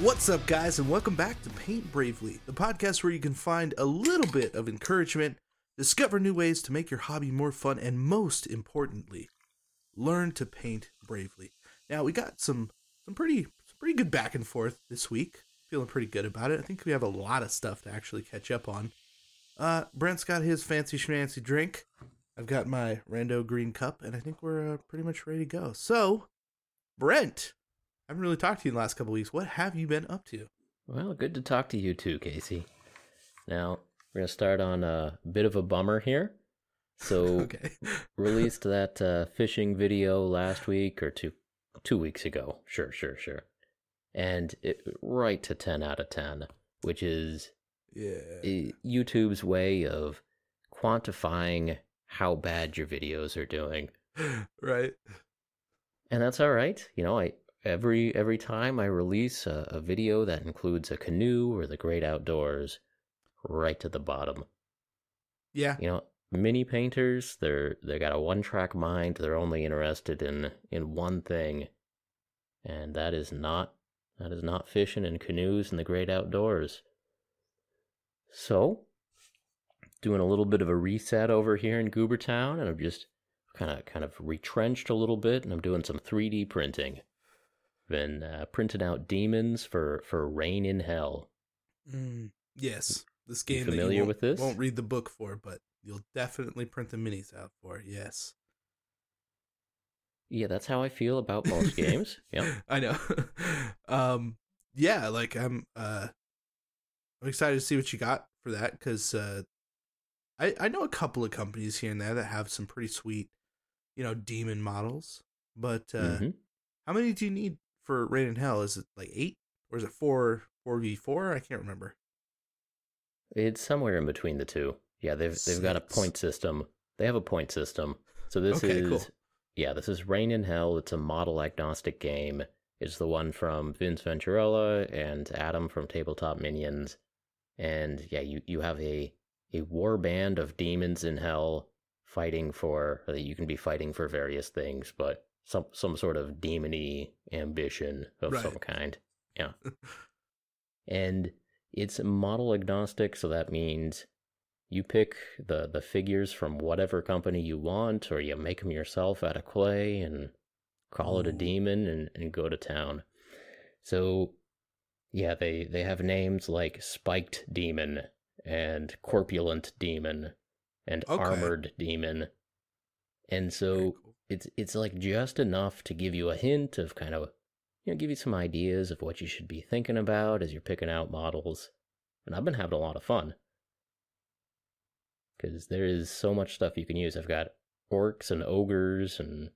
What's up, guys, and welcome back to Paint Bravely, the podcast where you can find a little bit of encouragement, discover new ways to make your hobby more fun, and most importantly, learn to paint bravely. Now, we got some some pretty some pretty good back and forth this week. Feeling pretty good about it. I think we have a lot of stuff to actually catch up on. Uh, Brent's got his fancy schmancy drink. I've got my rando green cup, and I think we're uh, pretty much ready to go. So, Brent, I haven't really talked to you in the last couple weeks. What have you been up to? Well, good to talk to you too, Casey. Now, we're going to start on a bit of a bummer here. So, Okay. released that uh, fishing video last week or two two weeks ago. Sure, sure, sure. And it, right to 10 out of 10, which is yeah. YouTube's way of quantifying how bad your videos are doing. right. And that's all right. You know, I every every time I release a, a video that includes a canoe or the great outdoors, right to the bottom. Yeah. You know, mini painters, they're they got a one track mind. They're only interested in in one thing, and that is not that is not fishing in canoes in the great outdoors. So, doing a little bit of a reset over here in Goobertown, and I'm just kind of kind of retrenched a little bit, and I'm doing some 3D printing. Been uh, printing out demons for for Reign in Hell. Mm, yes. This game that familiar won't- with this? Won't read the book for, but you'll definitely print the minis out for. Yes. Yeah, that's how I feel about most games. Yeah. I know. um. Yeah. Like I'm. Uh. I'm excited to see what you got for that because uh, I I know a couple of companies here and there that have some pretty sweet, you know, demon models. But uh, Mhm. how many do you need for Reign in Hell? Is it like eight or is it four four v four? I can't remember. It's somewhere in between the two. Yeah, they've they've got a point system. They have a point system. So this Okay, is cool. yeah, this is Reign in Hell. It's a model agnostic game. It's the one from Vince Venturella and Adam from Tabletop Minions. And yeah, you, you have a a war band of demons in hell fighting for or you can be fighting for various things, but some some sort of demony ambition of some kind. Yeah. and it's model agnostic, so that means you pick the the figures from whatever company you want, or you make them yourself out of clay and call it a mm. demon and, and go to town. So, yeah, they they have names like spiked demon and corpulent demon and Okay. armored demon, and so. It's it's like just enough to give you a hint of kind of you know give you some ideas of what you should be thinking about as you're picking out models and i've been having a lot of fun because there is so much stuff you can use i've got orcs and ogres and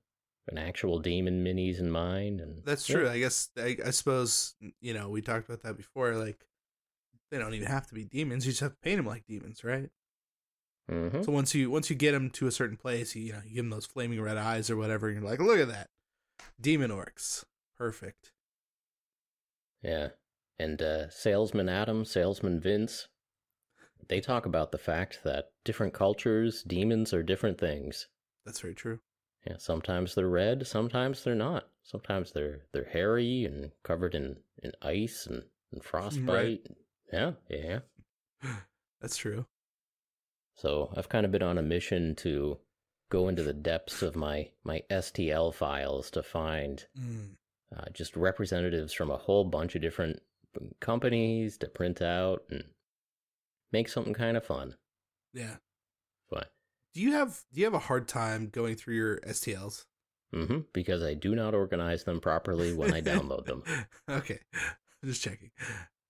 an actual demon minis in mind and That's yeah. true. I guess I, I suppose you know we talked about that before. Like they don't even have to be demons. You just have to paint them like demons, right? Mhm. So once you once you get them to a certain place, you, you know you give them those flaming red eyes or whatever. And you're like, look at that, demon orcs, perfect. yeah and uh, salesman adam salesman vince they talk about the fact that different cultures demons are different things That's very true. Yeah, sometimes they're red, sometimes they're not. Sometimes they're they're hairy and covered in, in ice and, and frostbite. Yeah, yeah. That's true. So I've kind of been on a mission to go into the depths of my my STL files to find Mm. uh, just representatives from a whole bunch of different companies to print out and make something kind of fun. Yeah. But Do you have do you have a hard time going through your STLs? hmm because I do not organize them properly when I download them. okay, just checking.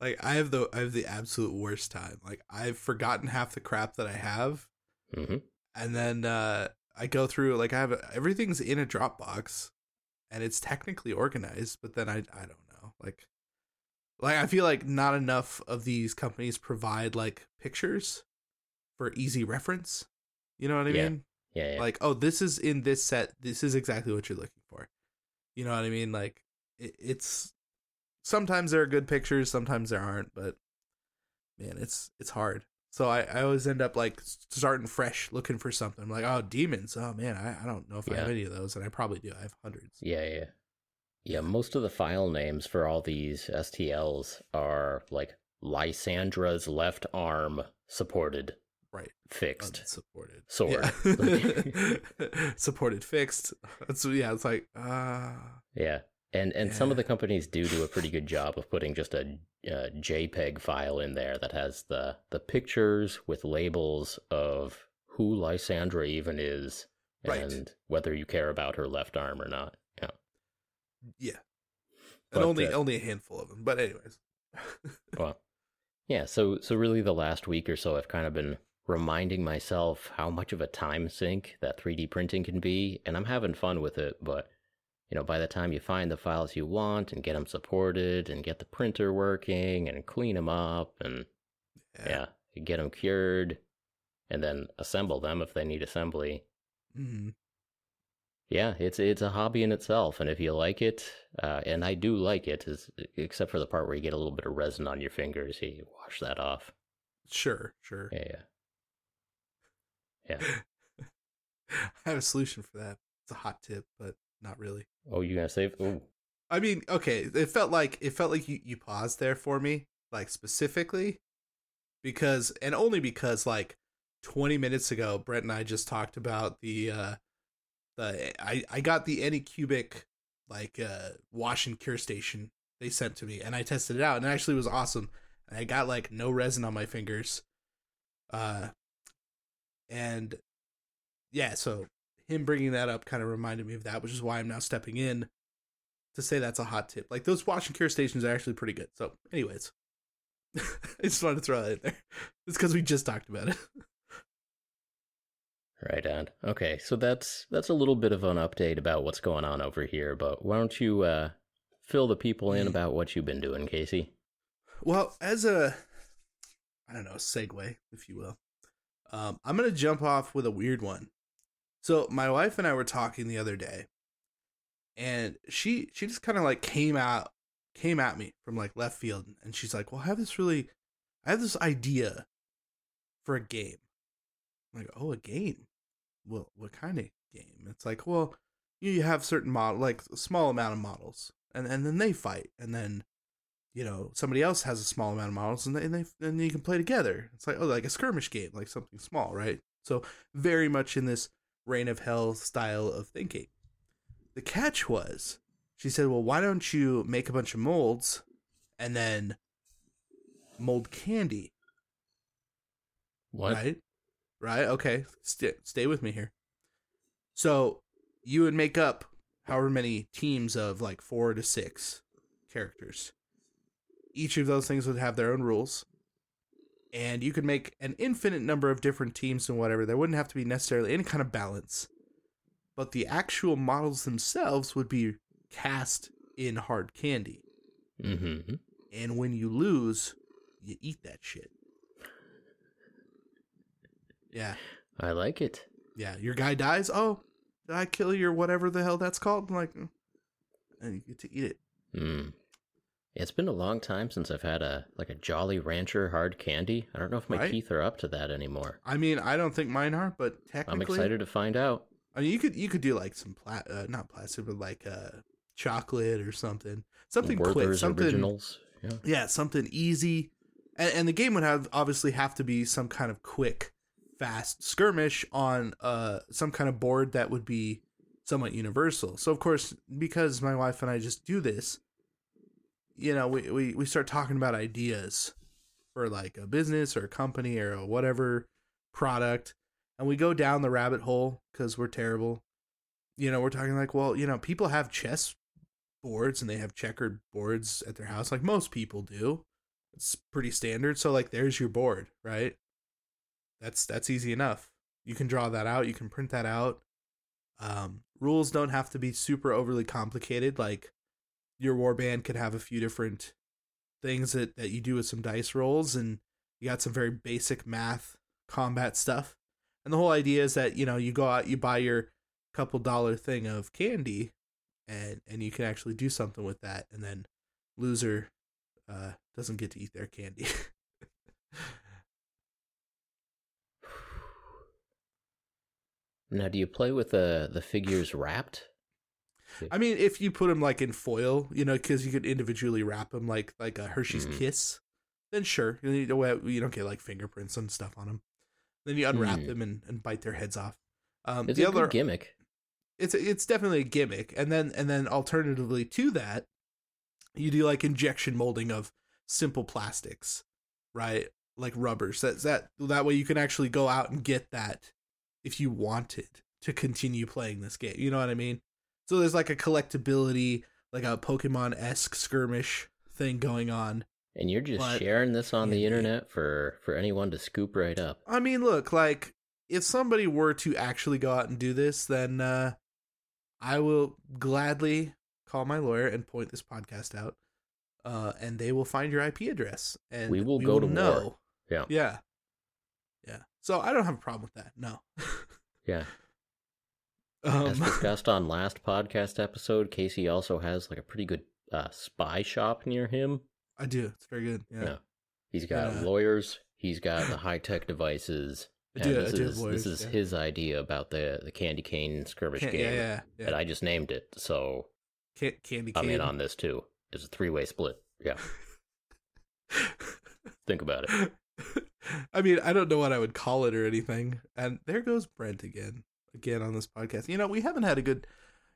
Like I have the I have the absolute worst time. Like I've forgotten half the crap that I have, hmm and then uh I go through like I have everything's in a Dropbox, and it's technically organized, but then I I don't know like like I feel like not enough of these companies provide like pictures for easy reference. You know what I Yeah. mean? Yeah, yeah. Like oh this is in this set. This is exactly what you're looking for. You know what I mean? Like it, it's sometimes there are good pictures, sometimes there aren't, but man, it's it's hard. So I, I always end up like starting fresh, looking for something. I'm like, oh, demons. Oh man, I, I don't know if I have any of those, and I probably do. I have hundreds. Yeah, yeah. Yeah, most of the file names for all these STLs are like Lysandra's left arm supported. Right. Fixed. Supported. Sword. Yeah. supported fixed. That's yeah, it's like uh Yeah. And and some of the companies do do a pretty good job of putting just a, uh JPEG file in there that has the the pictures with labels of who Lysandra even is Right. and whether you care about her left arm or not. Yeah. yeah. But, and only uh, only a handful of them. But anyways. Well, yeah. So so really, the last week or so, I've kind of been reminding myself how much of a time sink that 3D printing can be, and I'm having fun with it. But you know, by the time you find the files you want and get them supported and get the printer working and clean them up and yeah, you get them cured and then assemble them if they need assembly. hmm Yeah, it's it's a hobby in itself, and if you like it, uh, and I do like it, is except for the part where you get a little bit of resin on your fingers, you wash that off. Sure, sure. Yeah, yeah. Yeah. I have a solution for that. It's a hot tip, but not really. Oh, you gonna save? Oh, I mean, okay, it felt like it felt like you, you paused there for me, like specifically, because and only because like twenty minutes ago, Brett and I just talked about the uh the I I got the Anycubic like uh wash and cure station they sent to me, and I tested it out, and it actually was awesome. And I got like no resin on my fingers, uh, and yeah, so him bringing that up kind of reminded me of that, which is why I'm now stepping in to say that's a hot tip. Like those wash and cure stations are actually pretty good. So, anyways, I just wanted to throw that in there. It's because we just talked about it. right on. Okay, so that's that's a little bit of an update about what's going on over here. But why don't you uh, fill the people in about what you've been doing, Casey? Well, as a, I don't know, segue, if you will, um, I'm gonna jump off with a weird one. So my wife and I were talking the other day, and she she just kind of like came out came at me from like left field, and she's like, "Well, I have this really, I have this idea for a game." I'm like, "Oh, a game? Well, what kind of game?" It's like, "Well, you you have certain model, like a small amount of models, and and then they fight, and then." you know somebody else has a small amount of models and they, and they and you can play together it's like oh like a skirmish game like something small right so very much in this reign of hell style of thinking. The catch was she said well why don't you make a bunch of molds and then mold candy? What? right? Right? Okay. St- stay with me here. So you would make up however many teams of like four to six characters. Each of those things would have their own rules and you could make an infinite number of different teams and whatever there wouldn't have to be necessarily any kind of balance but the actual models themselves would be cast in hard candy Mm-hmm. and when you lose you eat that shit yeah I like it. yeah your guy dies oh did i kill your whatever the hell that's called I'm like "Mm." and you get to eat it Mm. It's been a long time since I've had a like a Jolly Rancher hard candy. I don't know if my Right? teeth are up to that anymore. i mean i don't think mine are but technically I'm excited to find out. I mean, you could you could do like some pla- uh, not plastic, but like uh chocolate or something, something quick, something originals. Yeah. yeah, something easy, and, and the game would have obviously have to be some kind of quick, fast skirmish on uh some kind of board that would be somewhat universal. So of course, because my wife and I just do this, you know, we we we start talking about ideas for like a business or a company or a whatever product and we go down the rabbit hole because we're terrible. You know, we're talking like, well, you know, people have chess boards and they have checkered boards at their house, like most people do. It's pretty standard. So like, there's your board, right? That's that's easy enough. You can draw that out. You can print that out. Um, rules don't have to be super overly complicated. Like your warband could have a few different things that that you do with some dice rolls, and you got some very basic math combat stuff. And the whole idea is that, you know, you go out, you buy your couple dollar thing of candy and and you can actually do something with that and then loser uh doesn't get to eat their candy. Now, do you play with the the figures wrapped? I mean, if you put them like in foil, you know, because you could individually wrap them like like a Hershey's Mhm. Kiss, then sure, you don't you don't get like fingerprints and stuff on them. Then you unwrap Hmm. them and, and bite their heads off. Um, It's the a other gimmick. it's it's definitely a gimmick and then and then alternatively to that you do like injection molding of simple plastics right like rubbers that that that way you can actually go out and get that if you wanted to continue playing this game you know what i mean so there's like a collectability like a pokemon-esque skirmish thing going on And you're just But- sharing this on the internet for for anyone to scoop right up. I mean, look, like if somebody were to actually go out and do this, then uh I will gladly call my lawyer and point this podcast out. Uh and they will find your IP address and We will go to war. Yeah. Yeah. Yeah. So I don't have a problem with that. No. Yeah. Um As discussed on last podcast episode, Casey also has like a pretty good uh, spy shop near him. I do. It's very good. Yeah. Yeah. He's got Yeah. lawyers. He's got the high tech devices. I And do- I this do is lawyers, this is yeah. his idea about the the candy cane skirmish Can- game. yeah, yeah. And I just named it, so Ca- candy I'm in on this too. It's a three way split. Yeah, think about it. I mean, I don't know what I would call it or anything. And there goes Brent again, again on this podcast. You know, we haven't had a good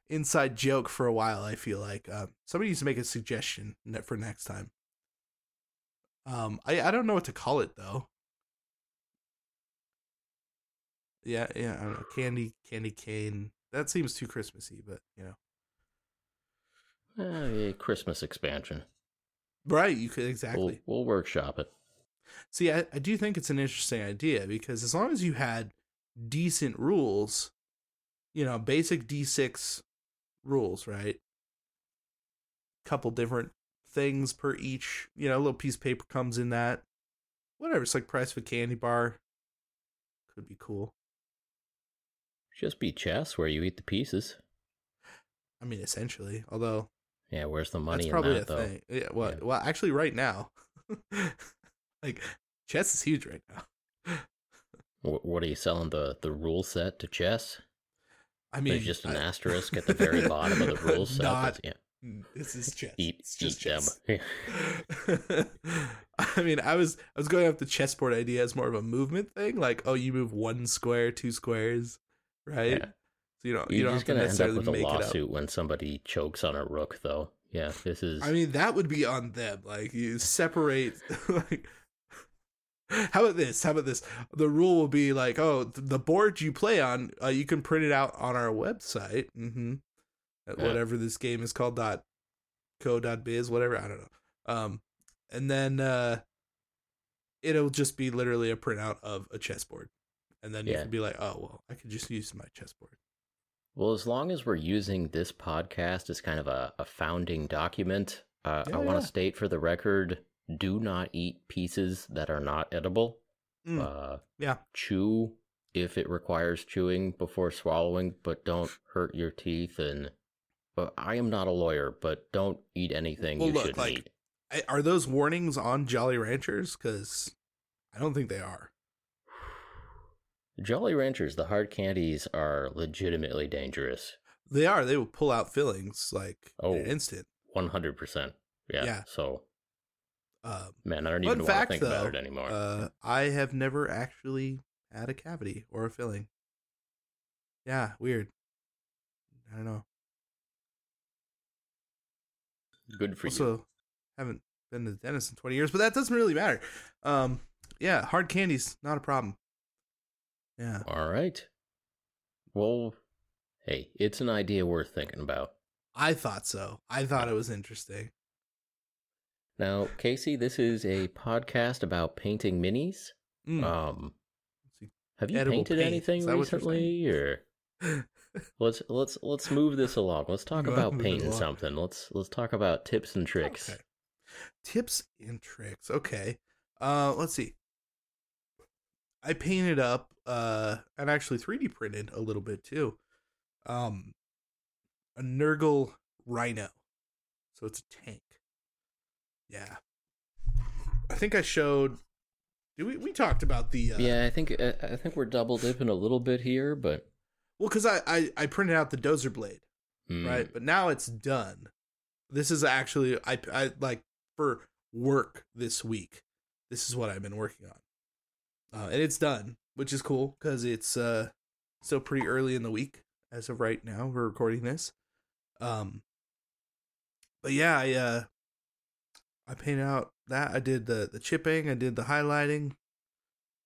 inside joke for a while. I feel like uh, somebody needs to make a suggestion for next time. Um, I I don't know what to call it though. Yeah, yeah, I don't know. Candy, candy cane. That seems too Christmassy, but you know, Uh, a Christmas expansion. right? You could exactly. We'll, we'll workshop it. See, I, I do think it's an interesting idea because as long as you had decent rules, you know, basic D6 rules, right? Couple different things per each, you know, a little piece of paper comes in that. Whatever, it's like price of a candy bar. Could be cool. Just be chess where you eat the pieces. I mean, essentially, although Yeah, where's the money that's in probably that a though? thing. Yeah, well, Yeah. well, actually, right now, like chess is huge right now. Wh- What are you selling the the rule set to chess? I mean, There's just an I- asterisk at the very bottom of the rule set. Not yeah, This is chess. eat it's eat just them. chess. I mean, I was I was going off the chessboard idea as more of a movement thing, like oh, you move one square, two squares, right? Yeah. So you don't you You're don't just have to gonna end up necessarily with a make it up. lawsuit when somebody chokes on a rook, though. Yeah, this is. I mean, that would be on them. Like you separate. like, how about this? How about this? The rule will be like, oh, th- the board you play on, uh, you can print it out on our website. Mm-hmm. Yeah. Whatever this game is called. Dot co. Dot biz. Whatever. I don't know. Um, and then uh, it'll just be literally a printout of a chessboard, and then you Yeah. can be like, oh well, I could just use my chessboard. Well, as long as we're using this podcast as kind of a, a founding document, uh, Yeah, I want to state for the record do not eat pieces that are not edible. Mm, Uh, yeah. Chew if it requires chewing before swallowing, but don't hurt your teeth. And but I am not a lawyer, but don't eat anything Well, you look, shouldn't like, eat. I- Are those warnings on Jolly Ranchers? Because I don't think they are. Jolly Ranchers, the hard candies are legitimately dangerous. They are. They will pull out fillings like Oh. in an instant. 100%. Yeah. Yeah. So, Um, man, I don't even want to think though, about it anymore. uh, I have never actually had a cavity or a filling. Yeah, weird. I don't know. Good for you. also, haven't been to the dentist in twenty years, but that doesn't really matter. Um, yeah, hard candies not a problem. Yeah, All right. Well, hey, it's an idea worth thinking about. I thought so. I thought it was interesting. Now, Casey, this is a podcast about painting minis. Mm. Um, have you Edible painted paint, anything is that what you're recently, or let's let's let's move this along. Let's talk wanna about painting something. Let's let's talk about tips and tricks. Okay. Tips and tricks. Okay. Uh let's see. I painted up uh and actually 3D printed a little bit too. Um a Nurgle Rhino. So it's a tank. Yeah. I think I showed we we talked about the uh, Yeah, I think I think we're double dipping a little bit here, but well cuz I, I I printed out the dozer blade. Mm. right? But now it's done. This is actually I I like for work this week. This is what I've been working on, uh, and it's done, which is cool because it's uh still pretty early in the week as of right now. We're recording this, um. But yeah, I uh, I painted out that I did the the chipping, I did the highlighting.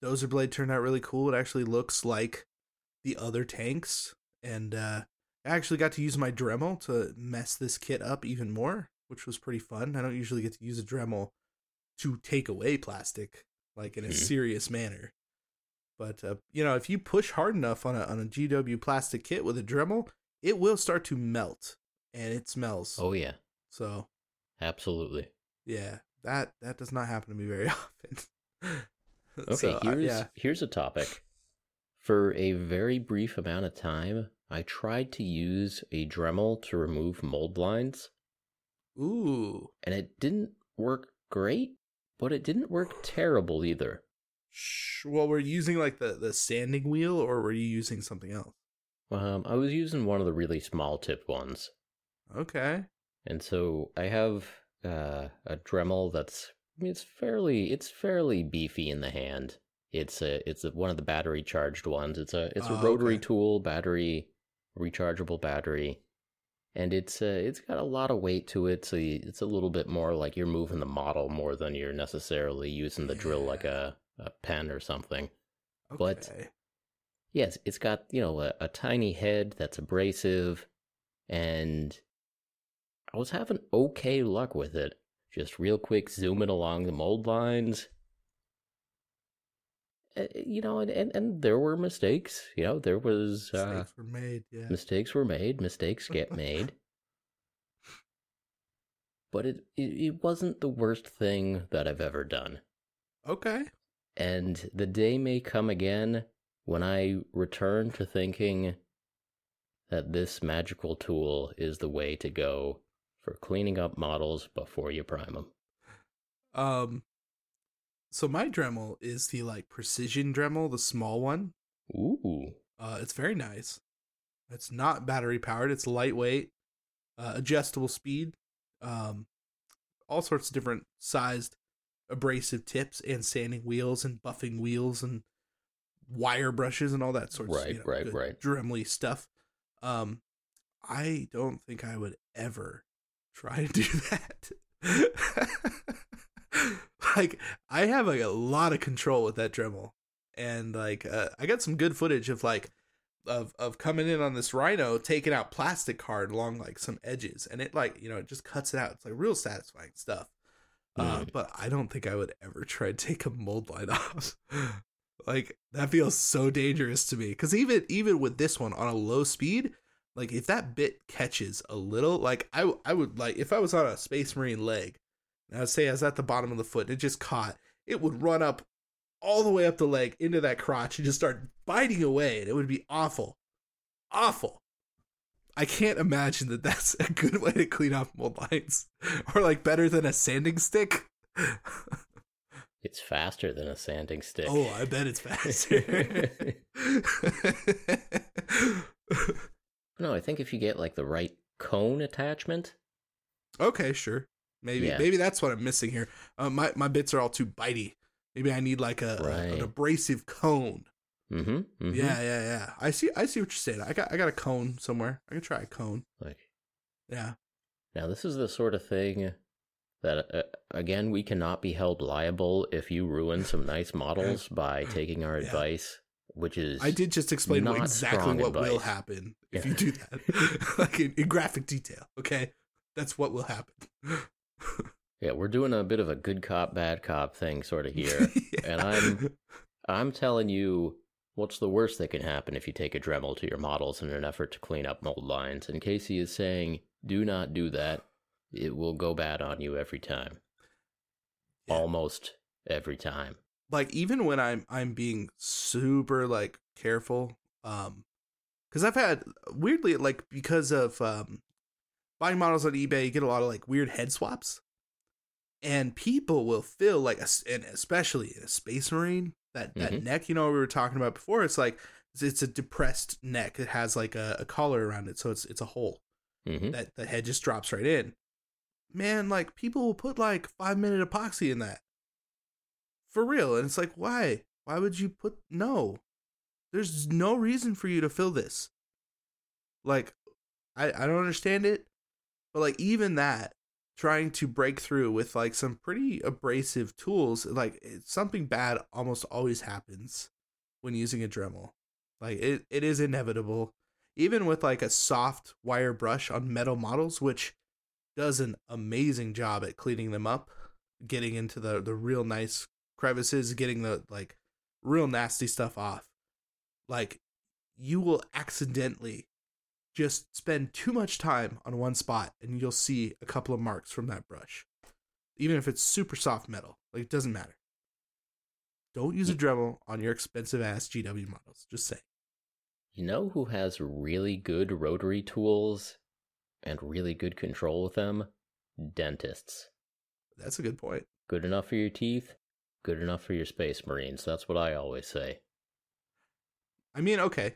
Dozer blade turned out really cool. It actually looks like the other tanks, and uh, I actually got to use my Dremel to mess this kit up even more, which was pretty fun. I don't usually get to use a Dremel to take away plastic like in a Hmm. serious manner. But uh, you know, if you push hard enough on a on a GW plastic kit with a Dremel, it will start to melt and it smells. Oh yeah, So, absolutely. Yeah, that that does not happen to me very often. Okay, So, uh, here's yeah. here's a topic. For a very brief amount of time, I tried to use a Dremel to remove mold lines, Ooh. and it didn't work great, but it didn't work terrible either. Well, we're using like the the sanding wheel, or were you using something else? Um, I was using one of the really small tipped ones, Okay. and so I have uh, a Dremel that's I mean, it's fairly it's fairly beefy in the hand. It's a it's a, one of the battery charged ones. It's a it's a Oh, rotary okay. tool battery, rechargeable battery, and it's uh, it's got a lot of weight to it. So you, it's a little bit more like you're moving the model more than you're necessarily using the drill like a, a pen or something. Okay. But- Yes, it's got you know a, a tiny head that's abrasive, and I was having okay luck with it. Just real quick zooming along the mold lines. Uh, You know, and, and, and there were mistakes. You know, there was uh, mistakes were made. Yeah. mistakes were made. Mistakes get made. But it, it it wasn't the worst thing that I've ever done. Okay. And the day may come again when I return to thinking that this magical tool is the way to go for cleaning up models before you prime them. Um. So my Dremel is the like precision Dremel, the small one. Ooh. Uh, it's very nice. It's not battery powered. It's lightweight, uh, adjustable speed, um, all sorts of different sized abrasive tips and sanding wheels and buffing wheels and wire brushes and all that sorts. Right, of, you know, right, right. Dremely stuff. Um, I don't think I would ever try to do that. like I have like a lot of control with that Dremel, and like uh, I got some good footage of like of of coming in on this Rhino, taking out plastic card along like some edges, and it like you know it just cuts it out. It's like real satisfying stuff. Uh, Mm. but I don't think I would ever try to take a mold line off. like that feels so dangerous to me because even even with this one on a low speed, like if that bit catches a little, like I I would like if I was on a Space Marine leg, and I'd say I was at the bottom of the foot and it just caught, it would run up all the way up the leg into that crotch and just start biting away, and it would be awful, awful. I can't imagine that that's a good way to clean off mold lines, or like better than a sanding stick. It's faster than a sanding stick. Oh, I bet it's faster. No, I think if you get like the right cone attachment, okay, sure. Maybe Yeah. maybe that's what I'm missing here. Uh, my my bits are all too bitey. Maybe I need like a, a- an abrasive cone. mm-hmm, mm-hmm. Yeah, yeah, yeah. I see. I see what you're saying. I got I got a cone somewhere. I can try a cone. Like Yeah. Now, this is the sort of thing that, uh, again, we cannot be held liable if you ruin some nice models by taking our Yeah. advice, which is. I did just explain exactly what will happen if Yeah. you do that, like in, in graphic detail. Okay, that's what will happen. Yeah, we're doing a bit of a good cop, bad cop thing sort of here. and I'm- I'm telling you, what's the worst that can happen if you take a Dremel to your models in an effort to clean up mold lines? And Casey is saying, do not do that. It will go bad on you every time. Yeah. Almost every time. Like even when I'm I'm being super like careful, um, because I've had weirdly like because of um buying models on eBay, you get a lot of like weird head swaps, and people will feel like, a and especially in a Space Marine, that that Mhm. neck you know we were talking about before, it's like it's, it's a depressed neck. It has like a, a collar around it, so it's it's a hole. Mm-hmm. that the head just drops right in. Man, like people will put like five minute epoxy in that. For real. And it's like, why? Why would you put no? There's no reason for you to fill this. Like, I, I don't understand it. But like even that, trying to break through with like some pretty abrasive tools, like something bad almost always happens when using a Dremel. Like it, it is inevitable. Even with like a soft wire brush on metal models, which does an amazing job at cleaning them up, getting into the the real nice crevices, getting the like real nasty stuff off. Like you will accidentally just spend too much time on one spot and you'll see a couple of marks from that brush. Even if it's super soft metal, like it doesn't matter. Don't use a Dremel on your expensive ass GW models. Just say. You know who has really good rotary tools and really good control with them? Dentists. That's a good point. Good enough for your teeth, good enough for your space marines. That's what I always say. I mean, okay.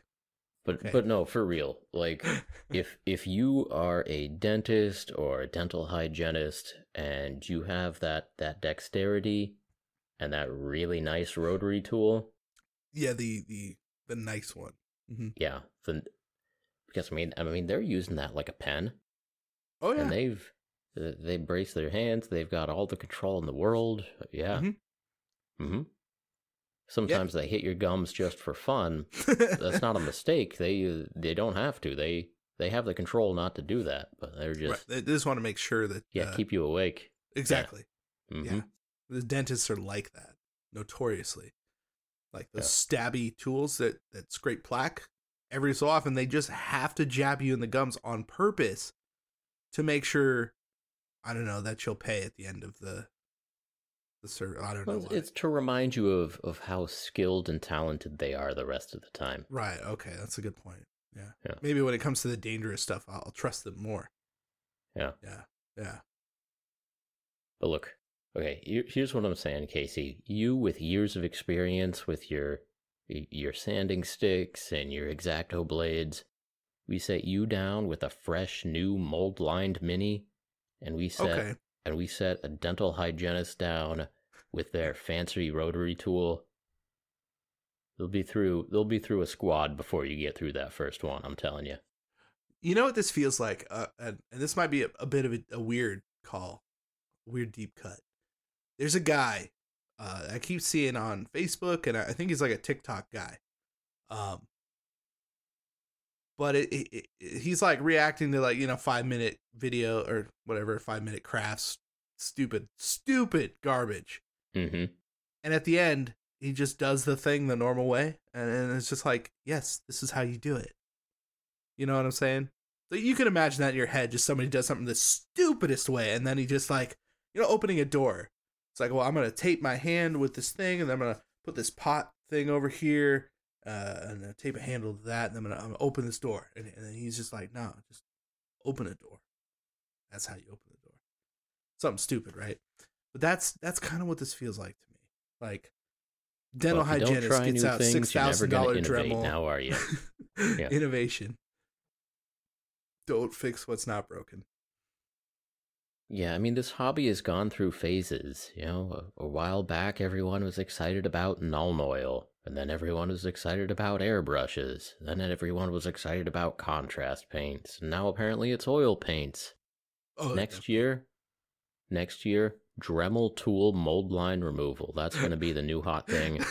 But Okay. but no, for real. Like if if you are a dentist or a dental hygienist and you have that that dexterity and that really nice rotary tool, yeah, the the the nice one. hmm yeah, then because I mean I mean they're using that like a pen Oh yeah. and they've they brace their hands, they've got all the control in the world. Yeah. Mhm. Mhm. Sometimes they hit your gums just for fun. That's not a mistake. They uh, they don't have to. They they have the control not to do that, but they're just right. They just want to make sure that yeah, uh, keep you awake. exactly. Mhm. Yeah. The dentists are like that, notoriously. Like those stabby tools that, that scrape plaque every so often, they just have to jab you in the gums on purpose to make sure, I don't know, that you'll pay at the end of the the service. I don't know. Why. it's to remind you of, of how skilled and talented they are the rest of the time. Right. Okay. That's a good point. Yeah. Yeah. Maybe when it comes to the dangerous stuff, I'll, I'll trust them more. Yeah. Yeah. Yeah. But look, okay, here's what I'm saying, Casey. You with years of experience with your your sanding sticks and your exacto blades, we set you down with a fresh new mold lined mini, and we set Okay. And we set a dental hygienist down with their fancy rotary tool. They'll be through they'll be through a squad before you get through that first one, I'm telling you. You know what this feels like? Uh, and, and this might be a, a bit of a, a weird call, weird deep cut. There's a guy uh, I keep seeing on Facebook, and I I think he's like a TikTok guy. Um, but it, it, it, he's like reacting to like you know five minute video or whatever five minute crafts, stupid, stupid garbage. Mhm. And at the end, he just does the thing the normal way, and, and it's just like, yes, this is how you do it. You know what I'm saying? So you can imagine that in your head, just somebody does something the stupidest way, and then he just like, you know, opening a door. It's like, well, I'm gonna tape my hand with this thing, and then I'm gonna put this pot thing over here, uh, and then tape a handle to that, and I'm gonna, I'm gonna open this door, and, and then he's just like, no, just open a door. That's how you open the door. Something stupid, right? But that's that's kind of what this feels like to me. Like dental Well, if you don't hygienist gets out things, six thousand dollar Dremel. now, are you? Yeah. Innovation. Don't fix what's not broken. Yeah, I mean, this hobby has gone through phases. You know, a, a while back, everyone was excited about Nuln Oil, and then everyone was excited about airbrushes. Then everyone was excited about contrast paints. And now apparently it's oil paints. Oh, next year, next year, Dremel tool mold line removal. That's going to be the new hot thing.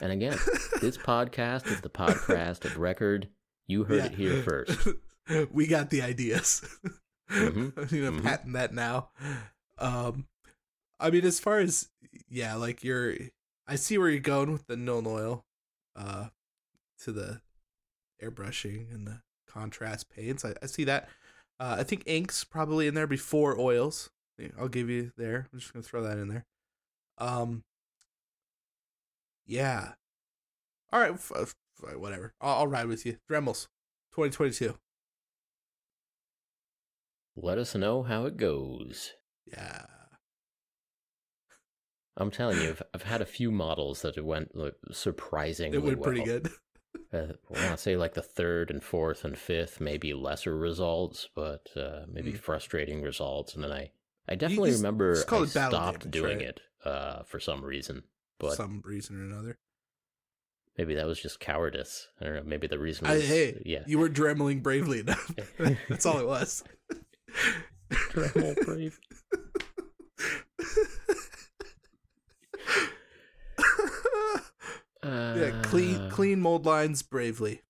And again, this podcast is the podcast of record. You heard it here first. we got the ideas. Mhm. I'm gonna Mhm. patent that now. Um, I mean, as far as yeah, like you're, I see where you're going with the Nuln oil, uh, to the airbrushing and the contrast paints. I, I see that. Uh, I think inks probably in there before oils. I'll give you there. I'm just gonna throw that in there. Um, yeah. All right, f- f- whatever. I'll, I'll ride with you. Dremels, 2022. Let us know how it goes. Yeah. I'm telling you, I've, I've had a few models that it went like, surprisingly It went pretty good. uh, I want say like the third and fourth and fifth, maybe lesser results, but uh, maybe Mm. frustrating results. And then I, I definitely just- remember just I stopped damage, doing right? it uh, for some reason. But some reason or another. maybe that was just cowardice. I don't know. Maybe the reason I, was hey, yeah. you were dremeling bravely enough. That's all it was. Dremel brave. Yeah, clean Uh, clean mold lines bravely.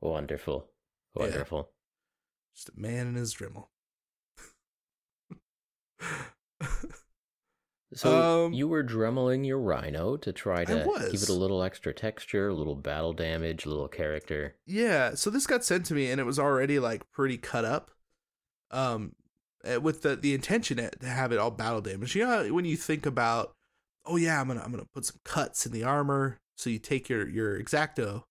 Wonderful, Yeah. wonderful. Just a man in his Dremel. So Um, you were dremeling your rhino to try to give it a little extra texture, a little battle damage, a little character. yeah, so this got sent to me and it was already like pretty cut up. Um eh, with the the intention to to have it all battle damage. You know when you think about oh yeah, I'm going to I'm going to put some cuts in the armor. So you take your your exacto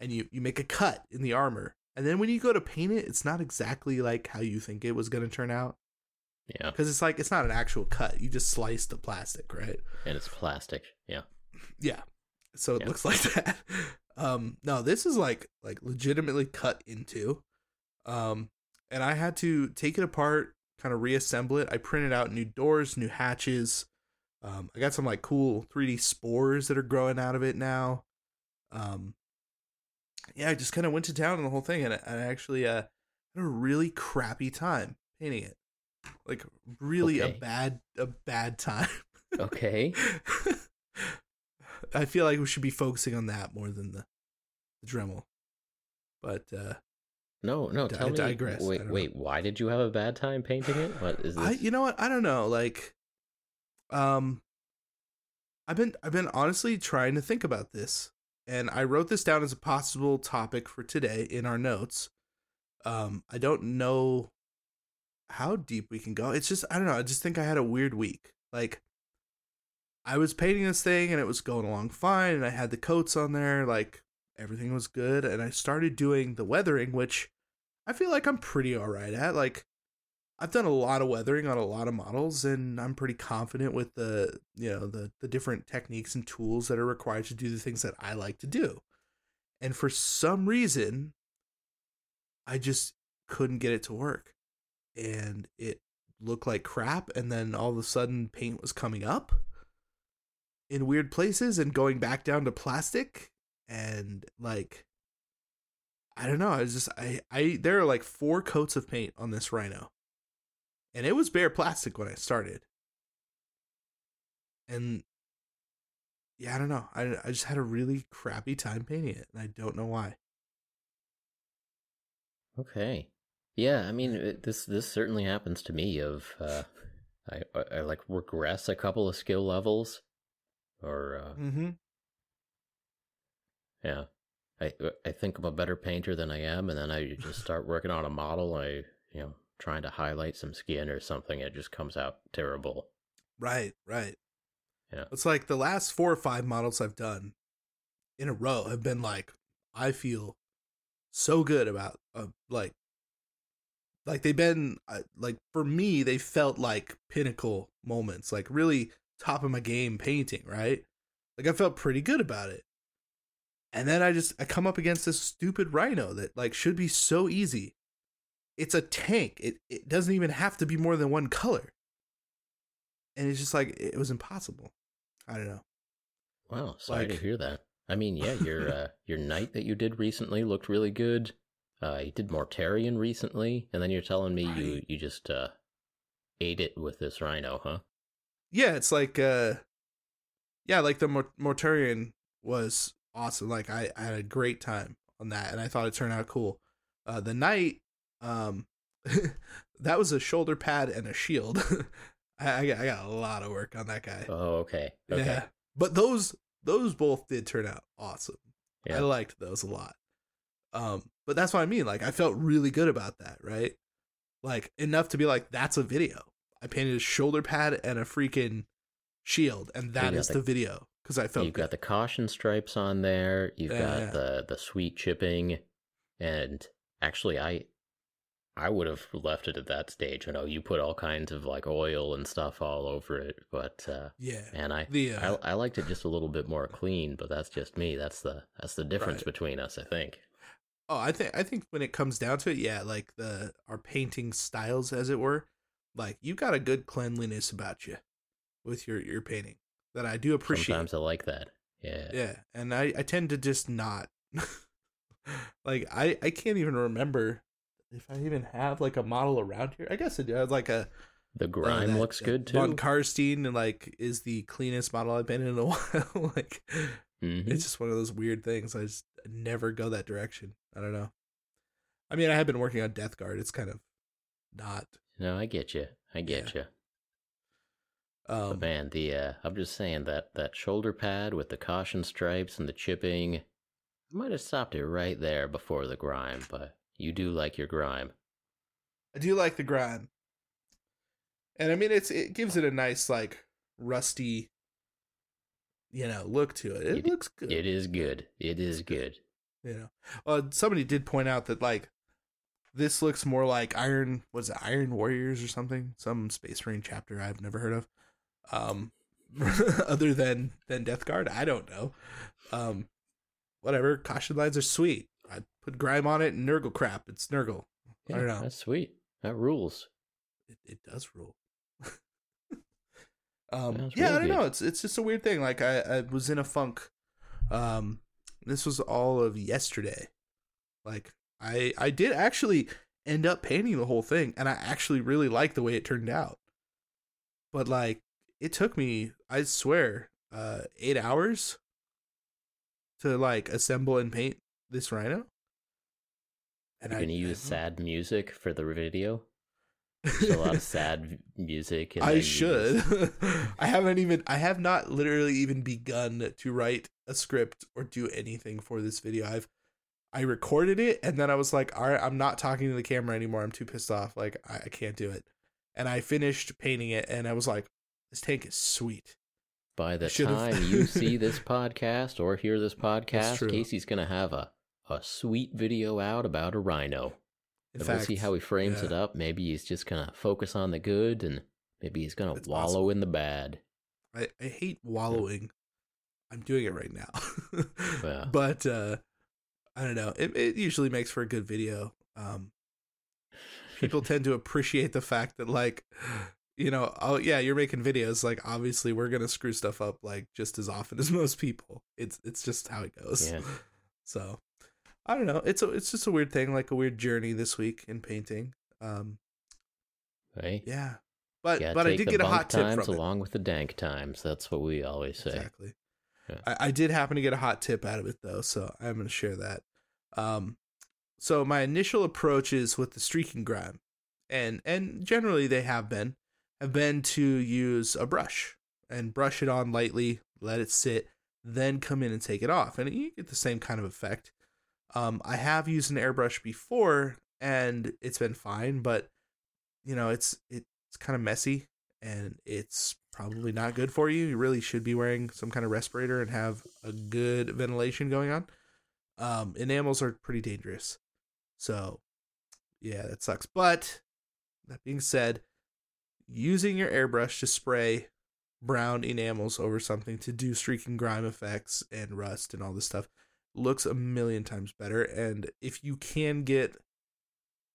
and you you make a cut in the armor. And then when you go to paint it, it's not exactly like how you think it was going to turn out Yeah, because it's like it's not an actual cut. You just slice the plastic, right? and it's plastic. Yeah. Yeah. So it Yeah. looks like that. Um no, this is like like legitimately cut into. Um and I had to take it apart, kind of reassemble it. I printed out new doors, new hatches. Um I got some like cool 3D spores that are growing out of it now. Um yeah, I just kind of went to town on the whole thing and I, I actually uh had a really crappy time painting it. Like really Okay. a bad a bad time. Okay. I feel like we should be focusing on that more than the, the Dremel. But uh No, no. Um I've been I've been honestly trying to think about this. And I wrote this down as a possible topic for today in our notes. Um I don't know how deep we can go. It's just I don't know. I just think I had a weird week. Like I was painting this thing and it was going along fine and I had the coats on there like everything was good and I started doing the weathering which I feel like I'm pretty all right at. Like I've done a lot of weathering on a lot of models and I'm pretty confident with the, you know, the the different techniques and tools that are required to do the things that I like to do. And for some reason I just couldn't get it to work. And it looked like crap and then all of a sudden paint was coming up in weird places and going back down to plastic and like I don't know. I was just I I there are like four coats of paint on this rhino. And it was bare plastic when I started. And yeah, I don't know. I I just had a really crappy time painting it and I don't know why. Okay. Yeah, I mean, it, this this certainly happens to me. Of uh, I, I I, like regress a couple of skill levels, or uh, mm-hmm. yeah, I I think I'm a better painter than I am, and then I just start working on a model. I you know trying to highlight some skin or something, it just comes out terrible. Right, right. Yeah. It's like the last four or five models I've done in a row have been like I feel so good about uh, like like they've been uh, like for me they felt like pinnacle moments like really top of my game painting right like i felt pretty good about it and then i just i come up against this stupid rhino that like should be so easy it's a tank it, it doesn't even have to be more than one color and it's just like it was impossible i don't know Wow, sorry to hear that. I mean, yeah, your uh, your knight that you did recently looked really good. Uh, you did Mortarion recently, and then you're telling me you Right. you just uh ate it with this rhino, huh? yeah it's like uh yeah like the Mort- mortarion was awesome like I, I had a great time on that and i thought it turned out cool uh the knight um that was a shoulder pad and a shield I, I got i got a lot of work on that guy Oh, okay. Okay. yeah but those those both did turn out awesome i liked those a lot um but that's what i mean like i felt really good about that right like enough to be like that's a video i painted a shoulder pad and a freaking shield and that is the- the video because i felt You've got the caution stripes on there. You've Yeah, got yeah. the the sweet chipping, and actually, I I would have left it at that stage. I know you put all kinds of like oil and stuff all over it, but uh, Yeah. and I, The uh, I I liked it just a little bit more clean. But that's just me. That's the that's the difference Right. between us, I think. oh, I think I think when it comes down to it, yeah, like the our painting styles, as it were, like you got a good cleanliness about you with your your painting that I do appreciate. Sometimes I like that. Yeah. Yeah, and I I tend to just not like I I can't even remember if I even have like a model around here. I guess it does like a The grime that- looks good too. Von Karstein like is the cleanest model I've been in a while. like Mhm. it's just one of those weird things. I just never go that direction. I don't know. I mean, I have been working on Death Guard. It's kind of not. No, I get you. I get you. Um, But man, the uh, I'm just saying that that shoulder pad with the caution stripes and the chipping, I might have stopped it right there before the grime. But you do like your grime. I do like the grime, and I mean it's it gives it a nice like rusty, you know, look to it. It, It- looks good. It is good. It is good. you know. Uh, somebody did point out that like this looks more like Iron was it Iron Warriors or something, some Space Marine chapter I've never heard of. Um, other than than Death Guard, I don't know. Um, whatever. Caution lines are sweet. I put grime on it and Nurgle crap. It's Nurgle. I don't know. That's sweet. That rules. It, it does rule. um, Sounds yeah, I don't good. know. It's it's just a weird thing. Like I, I was in a funk. Um, this was all of yesterday. Like I I did actually end up painting the whole thing, and I actually really like the way it turned out. But like, it took me, I swear, uh, eight hours to like assemble and paint this rhino. And You're I- gonna use I- sad music for the video. There's a lot of sad music. I should. I haven't even. I have not literally even begun to write a script or do anything for this video. I've I recorded it and then I was like, all right, I'm not talking to the camera anymore. I'm too pissed off. Like I, I can't do it. And I finished painting it and I was like, this tank is sweet. By the time you see this podcast or hear this podcast. Casey's gonna have a a sweet video out about a rhino. In and fact, we'll see how he frames yeah. it up. Maybe he's just gonna focus on the good, and maybe he's gonna wallow in the bad. I, I hate wallowing. I'm doing it right now. Yeah. But uh I don't know. It it usually makes for a good video. Um people tend to appreciate the fact that like you know, oh yeah, you're making videos like obviously we're going to screw stuff up like just as often as most people. It's it's just how it goes. Yeah. So I don't know. It's a, it's just a weird thing, like a weird journey this week in painting. Um right? yeah. But but I did get a hot tip times from it. along with the dank times. That's what we always say. Exactly. Yeah. I, I did happen to get a hot tip out of it though, so I'm going to share that. Um, so my initial approach is with the streaking grime, and and generally they have been have been to use a brush and brush it on lightly, let it sit, then come in and take it off, and you get the same kind of effect. Um, I have used an airbrush before, and it's been fine, but you know it's it's kind of messy and it's probably not good for you. You really should be wearing some kind of respirator and have a good ventilation going on. Um, enamels are pretty dangerous. So, yeah, that sucks. But that being said, using your airbrush to spray brown enamels over something to do streaking grime effects and rust and all this stuff looks a million times better. And if you can get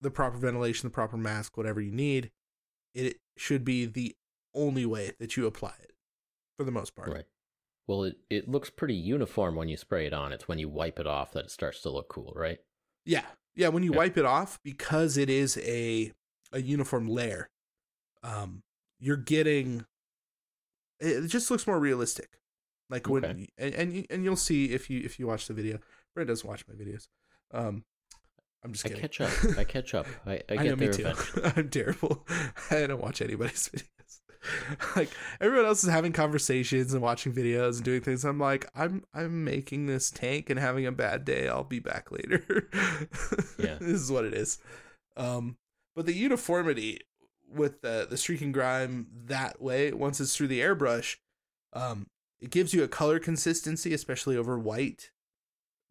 the proper ventilation, the proper mask, whatever you need, it should be the only way that you apply it for the most part. Right. Well, it, it looks pretty uniform when you spray it on. It's when you wipe it off that it starts to look cool, right? Yeah. Yeah, when you Yeah. wipe it off because it is a a uniform layer, um you're getting it just looks more realistic. Like when Okay. and and, you- and you'll see if you if you watch the video. Brent doesn't watch my videos. Um I'm just I catch up. I catch up. I, I I get know, me there too. eventually. I'm terrible. I don't watch anybody's videos. like everyone else is having conversations and watching videos and doing things. I'm like, I'm I'm making this tank and having a bad day. I'll be back later. Yeah. this is what it is. Um, but the uniformity with the the streaking grime that way, once it's through the airbrush, um, it gives you a color consistency, especially over white,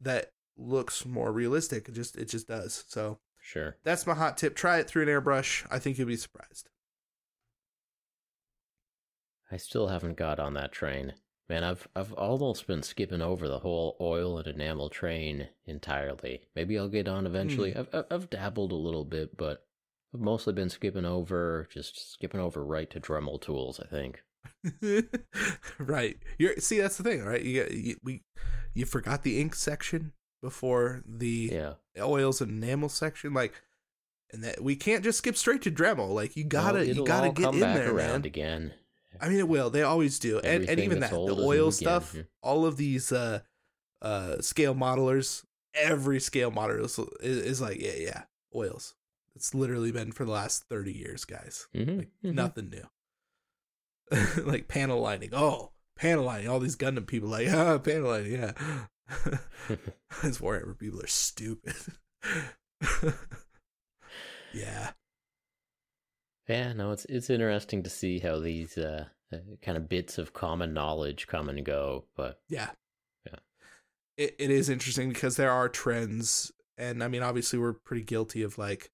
that looks more realistic. It just it just does. So sure. That's my hot tip. Try it through an airbrush. I think you'll be surprised. I still haven't got on that train. Man, I've I've almost been skipping over the whole oil and enamel train entirely. Maybe I'll get on eventually. Hmm. I've I've- I've dabbled a little bit, but I've mostly been skipping over, just skipping over right to Dremel tools. I think. right. You're see that's the thing, right? You, you we you forgot the ink section before the Yeah. oils and enamel section like and that we can't just skip straight to Dremel. Like you gotta Well, you gotta get come in back there, around man. again. I mean, it will. They always do, and and even that the old is new oil stuff, Yeah. all of these uh, uh, scale modelers, every scale modeler is, is, like, yeah, yeah, oils. It's literally been for the last thirty years, guys. Mhm, Like mhm. nothing new. like panel lining. Oh, panel lining. All these Gundam people like, ah, panel lining. Yeah, these Warhammer people are stupid. yeah. Yeah, no, it's it's interesting to see how these uh, uh, kind of bits of common knowledge come and go. But Yeah. Yeah. It it is interesting because there are trends and I mean obviously we're pretty guilty of like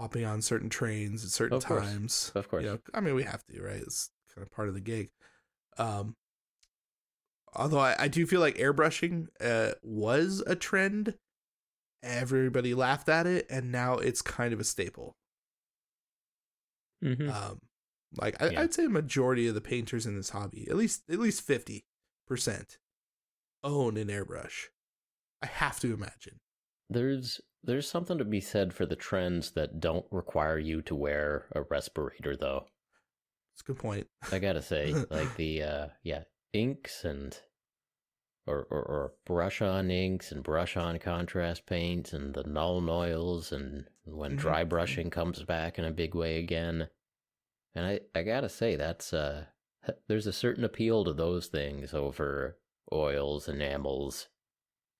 hopping on certain trains at certain Of times. of course, You know, I mean we have to, right? It's kind of part of the gig. Um although I, I do feel like airbrushing uh was a trend. Everybody laughed at it and now it's kind of a staple. Mhm. Um, like I, Yeah. I'd say a majority of the painters in this hobby, at least at least fifty percent, own an airbrush. I have to imagine. there's there's something to be said for the trends that don't require you to wear a respirator, though. It's a good point. I gotta say, like the uh, yeah inks and or, or or brush on inks and brush on contrast paints and the Nuln Oils and when Mhm. dry brushing comes back in a big way again. And I I gotta say that's uh there's a certain appeal to those things over oils, enamels,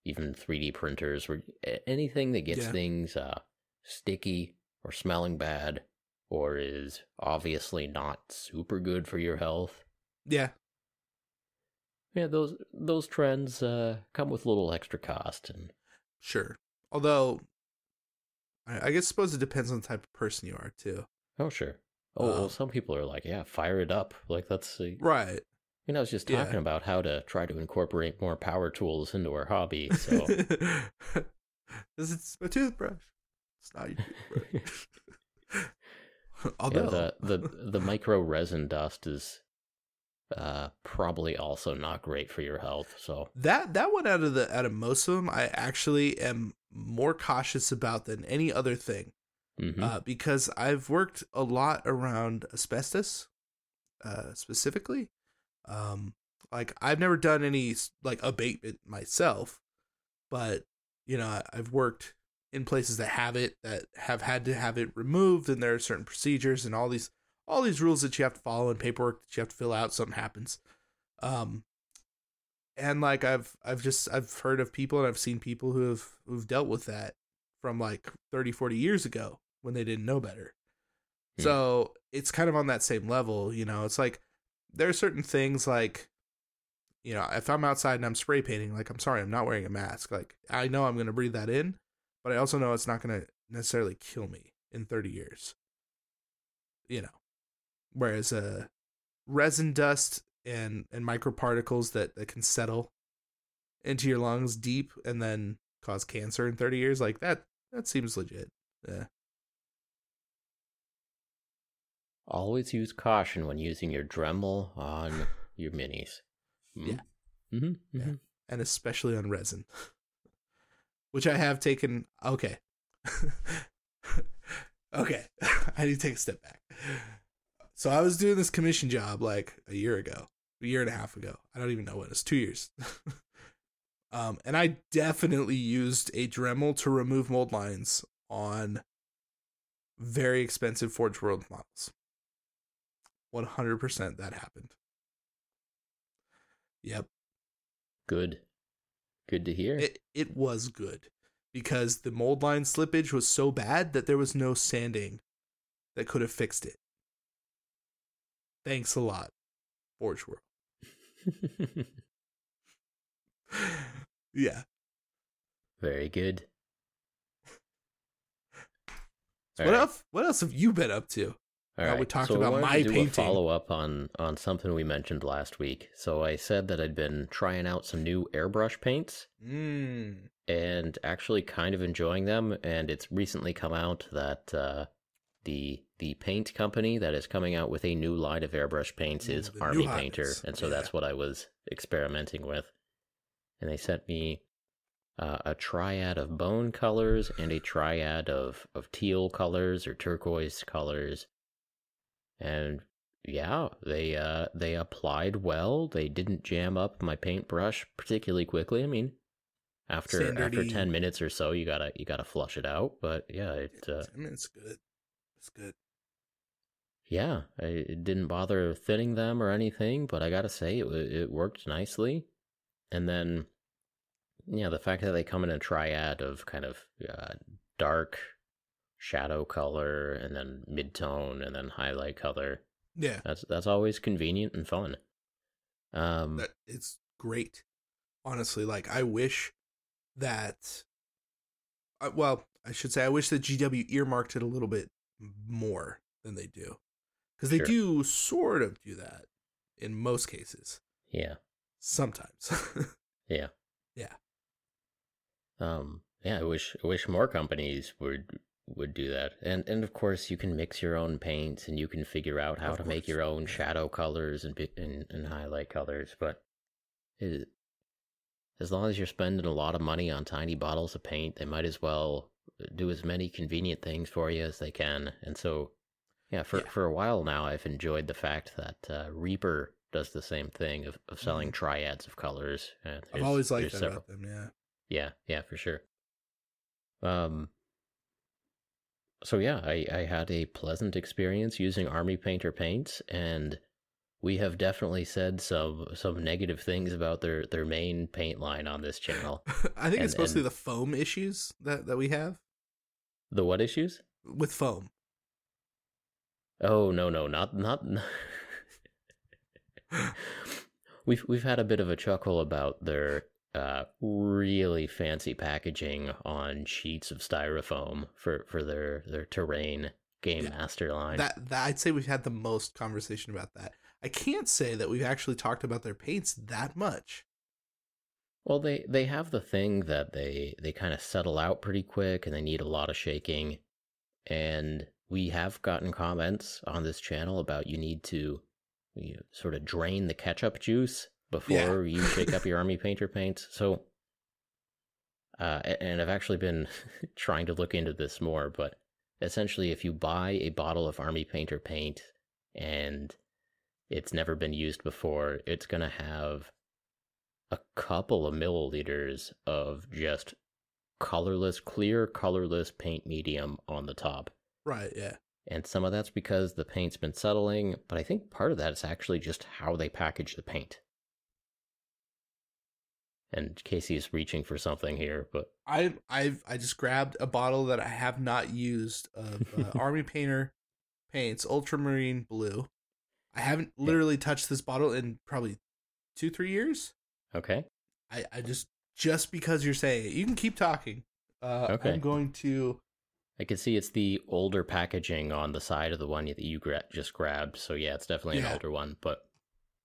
even 3D printers, or anything that gets Yeah. things uh sticky or smelling bad or is obviously not super good for your health. Yeah, Yeah, those those trends uh, come with a little extra cost, and sure. Although, I, I guess suppose it depends on the type of person you are too. oh sure. Oh, well, Um, some people are like, yeah, fire it up. Like that's, you Right. You know, I was just Yeah. talking about how to try to incorporate more power tools into our hobby. So this is my toothbrush. It's not your toothbrush. yeah, the the the micro resin dust is uh probably also not great for your health. So that that one out of the out of most of them, I actually am more cautious about than any other thing. mhm. uh, because I've worked a lot around asbestos, uh, specifically. Um, like I've never done any like abatement myself, but you know I- I've worked in places that have it that have had to have it removed, and there are certain procedures and all these all these rules that you have to follow and paperwork that you have to fill out. Something happens, um, and like I've I've just I've heard of people and I've seen people who have who've dealt with that from like 30 40 years ago when they didn't know better Hmm. so it's kind of on that same level you know it's like there are certain things like you know if i'm outside and i'm spray painting like i'm sorry i'm not wearing a mask like i know i'm going to breathe that in but i also know it's not going to necessarily kill me in 30 years you know whereas uh resin dust and and microparticles that that can settle into your lungs deep and then cause cancer in 30 years like that that seems legit yeah always use caution when using your Dremel on your minis. Yeah. Mm-hmm. Yeah. and especially on resin, which I have taken. Okay, okay, I need to take a step back. So I was doing this commission job like a year ago, a year and a half ago. I don't even know when. It's two years. um, and I definitely used a Dremel to remove mold lines on very expensive Forge World models. One hundred percent that happened. Yep. Good. Good to hear. It it was good because the mold line slippage was so bad that there was no sanding that could have fixed it. Thanks a lot, Forge World. yeah. Very good. So what right. else? What else have you been up to? All Uh, right. we talked so about my to do painting. A follow up on on something we mentioned last week. So I said that I'd been trying out some new airbrush paints Mm. and actually kind of enjoying them. And it's recently come out that uh, the the paint company that is coming out with a new line of airbrush paints Ooh, is Army. Painter, and so Yeah. that's what I was experimenting with. And they sent me uh, a triad of bone colors and a triad of of teal colors or turquoise colors, and yeah, they uh they applied well. They didn't jam up my paintbrush particularly quickly. I mean, after after ten minutes or so, you gotta you gotta flush it out. But yeah, it uh, I mean, it's good. It's good. yeah, I, it didn't bother thinning them or anything. But I gotta say, it it worked nicely. And then, yeah, the fact that they come in a triad of kind of uh, dark shadow color and then mid tone and then highlight color. Yeah, That's that's always convenient and fun. Um, that it's great. Honestly, like I wish that. Uh, well, I should say I wish that GW earmarked it a little bit more than they do, because they Sure. do sort of do that in most cases. yeah, Sometimes. yeah, Yeah. Um, yeah, I wish I wish more companies would would do that. And and of course, you can mix your own paints and you can figure out how Of to make your own shadow colors and, and and highlight colors. But it, as long as you're spending a lot of money on tiny bottles of paint, they might as well do as many convenient things for you as they can. And so, yeah, for Yeah. for a while now, I've enjoyed the fact that uh, Reaper does the same thing of, of selling triads of colors. And Mm-hmm. I've always liked that several- about them. Yeah. yeah, yeah, for sure. Um so yeah, I, I had a pleasant experience using Army Painter paints and we have definitely said some some negative things about their, their main paint line on this channel. I think it's mostly the foam issues that that we have The what issues? with foam. Oh no no not not We've we've had a bit of a chuckle about their uh, really fancy packaging on sheets of styrofoam for, for their, their terrain game Yeah. master line. That, that I'd say we've had the most conversation about that. I can't say that we've actually talked about their paints that much. Well, they they have the thing that they they kind of settle out pretty quick and they need a lot of shaking. And we have gotten comments on this channel about you need to you know, sort of drain the ketchup juice before you shake up your army painter paints. So uh and I've actually been trying to look into this more, but essentially if you buy a bottle of army painter paint and it's never been used before, it's going to have a couple of milliliters of just colorless, clear, colorless paint medium on the top. Right, yeah. And some of that's because the paint's been settling, but I think part of that is actually just how they package the paint. And Casey's reaching for something here, but I I've I just grabbed a bottle that I have not used of uh, Army Painter paints Ultramarine Blue. I haven't literally touched this bottle in probably two three years. okay. I I just just because you're saying it, you can keep talking. Uh, Okay. I'm going to. I can see it's the older packaging on the side of the one that you gra- just grabbed. So yeah, it's definitely an older one. But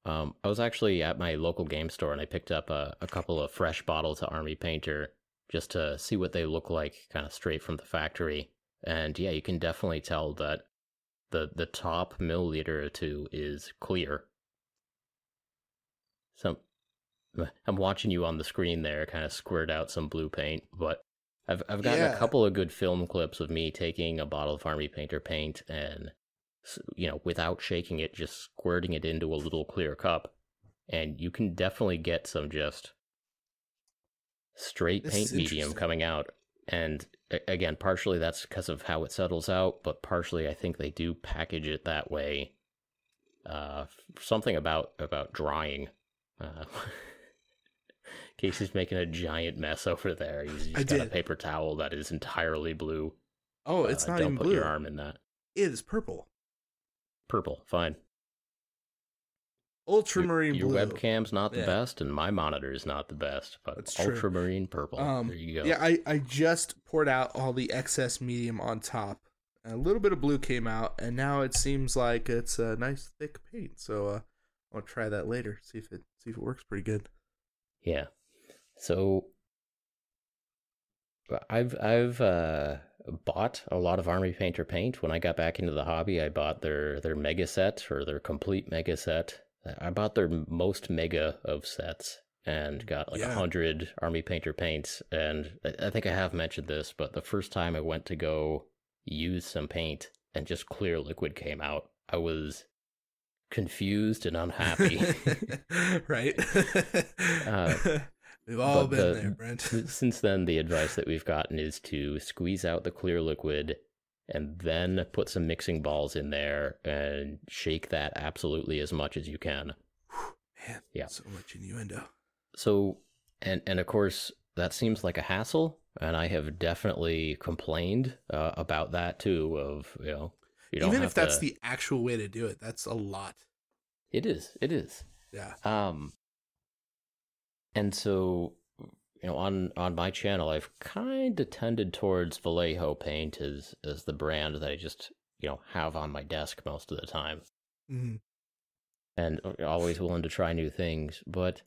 um, I was actually at my local game store and I picked up a, a couple of fresh bottles of Army Painter just to see what they look like, kind of straight from the factory. And yeah, you can definitely tell that the the top milliliter or two is clear. So I'm watching you on the screen there, kind of squirt out some blue paint, but I've I've gotten Yeah. a couple of good film clips of me taking a bottle of Army Painter paint and you know without shaking it, just squirting it into a little clear cup, and you can definitely get some just straight This paint medium coming out. And again, partially that's because of how it settles out, but partially I think they do package it that way. Uh, something about about drying. Uh, Casey's making a giant mess over there. He's, he's I got a paper towel that is entirely blue. Oh, it's Uh, not don't even put blue. your arm in that. It is purple. Purple, fine. Ultramarine your, blue. Your webcam's not the Yeah. best, and my monitor is not the best, but That's true. ultramarine purple. Um, there you go. Yeah, I, I just poured out all the excess medium on top, a little bit of blue came out, and now it seems like it's a nice thick paint. So uh, I'll try that later. See if it see if it works pretty good. Yeah. So I've I've uh, bought a lot of Army Painter paint. When I got back into the hobby, I bought their their mega set or their complete mega set. I bought their most mega of sets and got like a Yeah. hundred Army Painter paints. And I- I think I have mentioned this, but the first time I went to go use some paint and just clear liquid came out, I was confused and unhappy. right? Uh, We've all but been the- there, Brent. Since then, the advice that we've gotten is to squeeze out the clear liquid and then put some mixing balls in there and shake that absolutely as much as you can. Man, Yeah. so much innuendo. So, and and of course, that seems like a hassle, and I have definitely complained uh, about that too. Of you know, you Even if that's to- the actual way to do it, that's a lot. it is, it is. Yeah. Um, and so, you know, on on my channel, I've kind of tended towards Vallejo paint as as the brand that I just you know have on my desk most of the time, Mhm. and always willing to try new things. But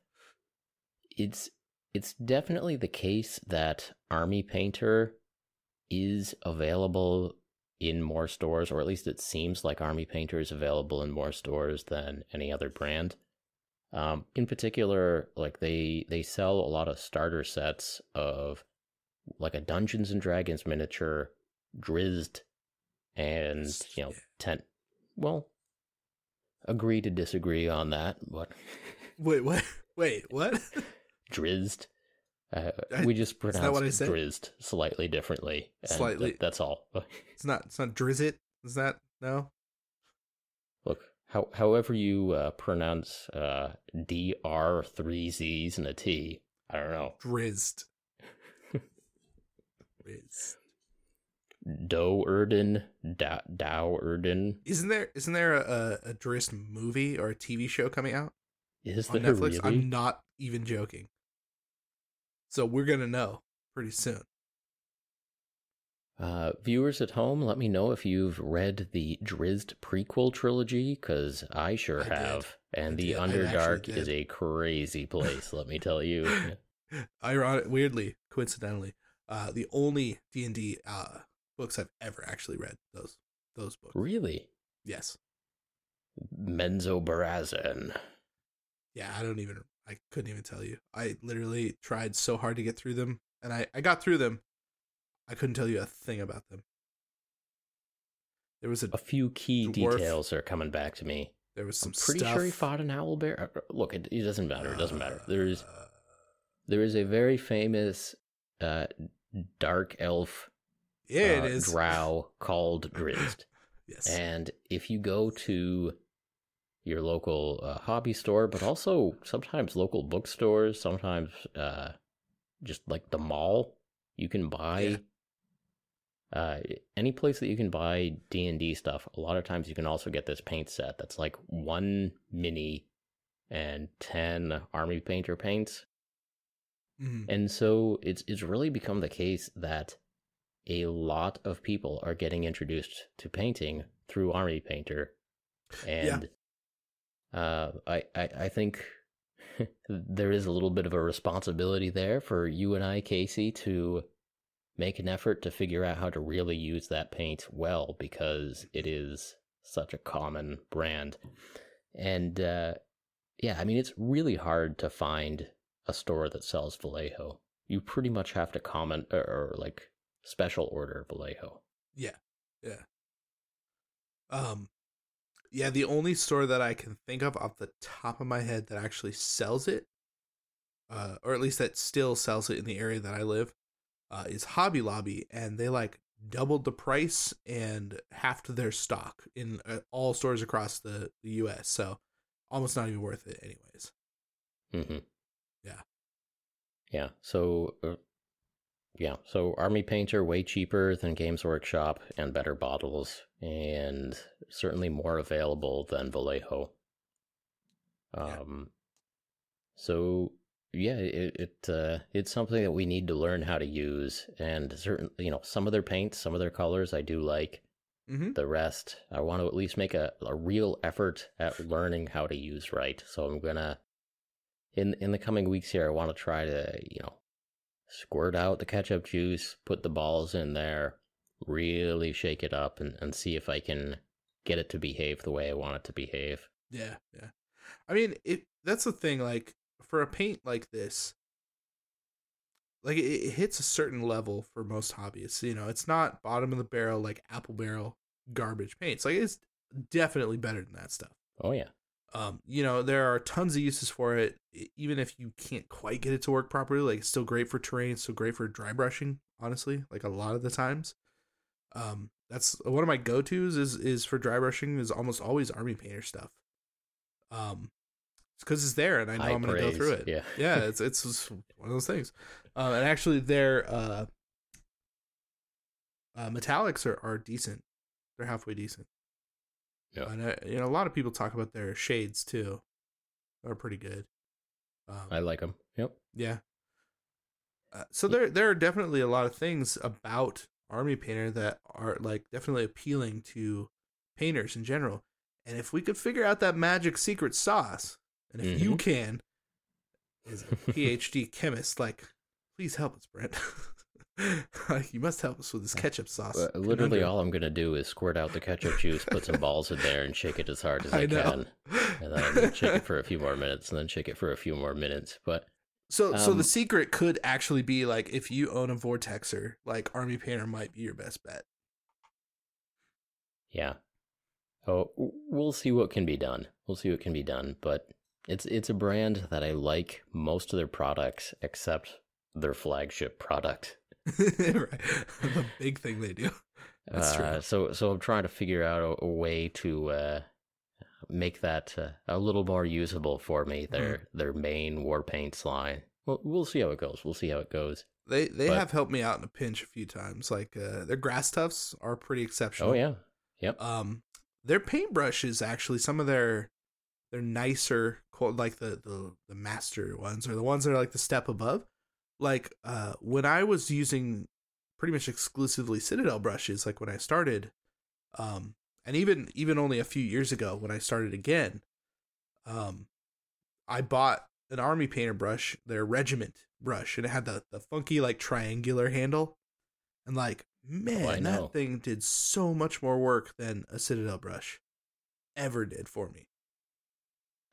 it's it's definitely the case that Army Painter is available in more stores, or at least it seems like Army Painter is available in more stores than any other brand. Um, in particular, like they they sell a lot of starter sets of like a Dungeons and Dragons miniature, drizzed, and you know tent. Well, agree to disagree on that, but Wait, what? Wait, what? drizzed. Uh, I- we just pronounce what I said? drizzed slightly differently. Slightly. that's all. It's not. It's not Drizzit. Is that no? How, however you uh, pronounce uh, D R three Z's and a T, I don't know. Drizzed. Drizzed. Do Erden, da, Dow Erden. Isn't there? Isn't there a, a, a Drizzt movie or a TV show coming out Is on there Netflix? really? I'm not even joking. So we're gonna know pretty soon. Uh, viewers at home, let me know if you've read the Drizzt prequel trilogy, because I sure I did. have. And I the did. Underdark is a crazy place, let me tell you. Ironic, weirdly, coincidentally, uh, the only D and D uh books I've ever actually read those those books. Really? Yes. Menzoberranzan. Yeah, I don't even. I couldn't even tell you. I literally tried so hard to get through them, and I I got through them. I couldn't tell you a thing about them. There was a A few key Dwarf. details are coming back to me. there was some I'm pretty stuff. sure he fought an owl bear. Uh, Look, it, it doesn't matter. It doesn't matter. There's Uh, there is a very famous uh, dark elf yeah, uh, it is. drow called Drizzt. yes. And if you go to your local uh, hobby store, but also sometimes local bookstores, sometimes uh, just like the mall, you can buy Yeah. Uh, any place that you can buy D and D stuff. A lot of times you can also get this paint set that's like one mini and ten army painter paints. Mhm. And so it's it's really become the case that a lot of people are getting introduced to painting through Army Painter, and uh, I, I I think there is a little bit of a responsibility there for you and I, Casey, to make an effort to figure out how to really use that paint well because it is such a common brand, and uh, yeah, I mean it's really hard to find a store that sells Vallejo. You pretty much have to comment or, or like special order Vallejo. Yeah, yeah. Um, yeah. The only store that I can think of off the top of my head that actually sells it, uh, or at least that still sells it in the area that I live, uh, is Hobby Lobby, and they like doubled the price and halved their stock in uh, all stores across the, the U.S. So almost not even worth it, anyways. hmm Yeah. Yeah. So, uh, yeah. So Army Painter way cheaper than Games Workshop and better bottles, and certainly more available than Vallejo. Yeah. Um. So yeah, it, it uh, it's something that we need to learn how to use, and certain you know some of their paints, some of their colors I do like. Mm-hmm. The rest, I want to at least make a, a real effort at learning how to use right. So I'm gonna in in the coming weeks here, I want to try to you know squirt out the ketchup juice, put the balls in there, really shake it up, and and see if I can get it to behave the way I want it to behave. Yeah, yeah. I mean, it that's the thing. Like for a paint like this, like it, it hits a certain level for most hobbyists. You know, it's not bottom of the barrel like apple barrel garbage paints. Like it's definitely better than that stuff. Oh yeah. Um, you know, there are tons of uses for it. Even if you can't quite get it to work properly, like it's still great for terrain. It's still great for dry brushing. Honestly, like a lot of the times, um, that's one of my go tos. Is is for dry brushing is almost always army painter stuff. Um, it's because it's there, and I know High I'm going to go through it. yeah. yeah, it's it's one of those things. Um, and actually, their uh, uh, metallics are, are decent. They're halfway decent. Yeah. And uh, you know, a lot of people talk about their shades too. They're pretty good. Um, I like them. Yep. yeah. Uh, so there, there are definitely a lot of things about Army Painter that are like definitely appealing to painters in general. And if we could figure out that magic secret sauce, and if you Mhm. can, as a PhD chemist, like, please help us, Brent. like, you must help us with this ketchup sauce. Uh, literally, all I'm gonna do is squirt out the ketchup juice, put some balls in there, and shake it as hard as I, I can, and then shake it for a few more minutes, and then shake it for a few more minutes. But So, so Um, the secret could actually be like if you own a Vortexer, like Army Painter might be your best bet. yeah, oh, we'll see what can be done. We'll see what can be done. But it's it's a brand that I like most of their products except their flagship product. right. The big thing they do. That's true. Uh, so so I'm trying to figure out a, a way to uh, make that uh, a little more usable for Mm-hmm. me. Their their main war paints line. Well, we'll see how it goes. We'll see how it goes. They they But- have helped me out in a pinch a few times. Like uh, their grass tufts are pretty exceptional. Oh yeah, yep. Um, their paintbrushes actually some of their their nicer like the the the master ones or the ones that are like the step above. Like uh, when I was using pretty much exclusively Citadel brushes, like when I started, um, and even even only a few years ago when I started again, um, I bought an army painter brush, their regiment brush, and it had the the funky like triangular handle, and like man, know. that thing did so much more work than a Citadel brush ever did for me.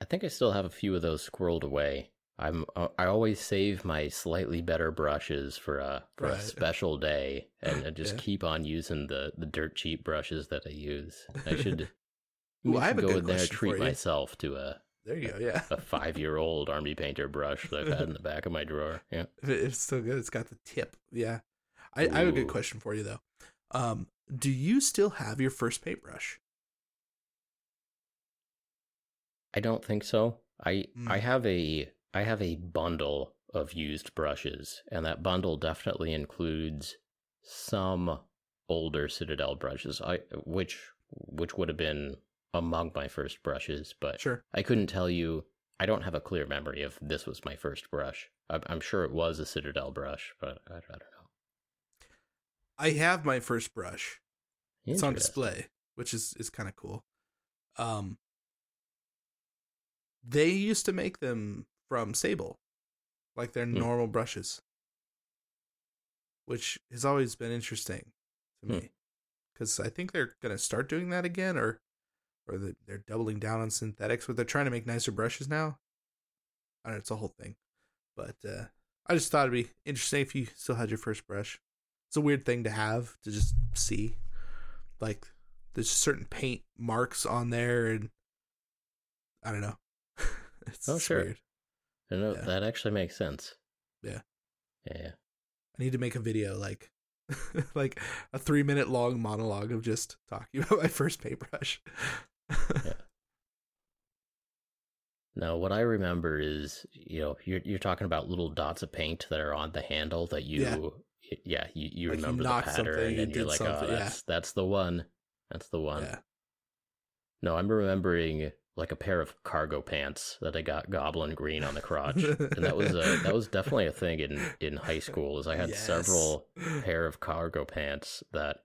I think I still have a few of those squirreled away. I'm uh, I always save my slightly better brushes for a for a special day, and I just Yeah. keep on using the the dirt cheap brushes that I use. I should. Ooh, I have a go good in there treat myself to a There you go. Yeah, a five year old army painter brush that I've had in the back of my drawer. Yeah. It's still good. It's got the tip. Yeah, I, I have a good question for you though. Um, do you still have your first paintbrush? I don't think so. I I Mm. have a I have a bundle of used brushes, and that bundle definitely includes some older Citadel brushes. I which which would have been among my first brushes, but Sure. I couldn't tell you. I don't have a clear memory of this was my first brush. I'm, I'm sure it was a Citadel brush, but I, I don't know. I have my first brush. It's on display, which is is kind of cool. Um, they used to make them from Sable, like their Hmm. normal brushes, which has always been interesting to Hmm. me, because I think they're gonna start doing that again, or or the, they're doubling down on synthetics, but they're trying to make nicer brushes now. I don't know, it's a whole thing, but uh, I just thought it'd be interesting if you still had your first brush. It's a weird thing to have to just see like there's certain paint marks on there and I don't know. it's, Oh, sure. weird. I know Yeah. that actually makes sense. Yeah. Yeah. I need to make a video like like a three minute long monologue of just talking about my first paintbrush. yeah. Now, what I remember is, you know, you're you're talking about little dots of paint that are on the handle that you, Yeah. yeah, you, you Like you remember the pattern, you and you're like, oh, something, yeah. that's that's the one, that's the one. yeah. No, I'm remembering like a pair of cargo pants that I got goblin green on the crotch, and that was a that was definitely a thing in in high school. Is I had Yes. several pair of cargo pants that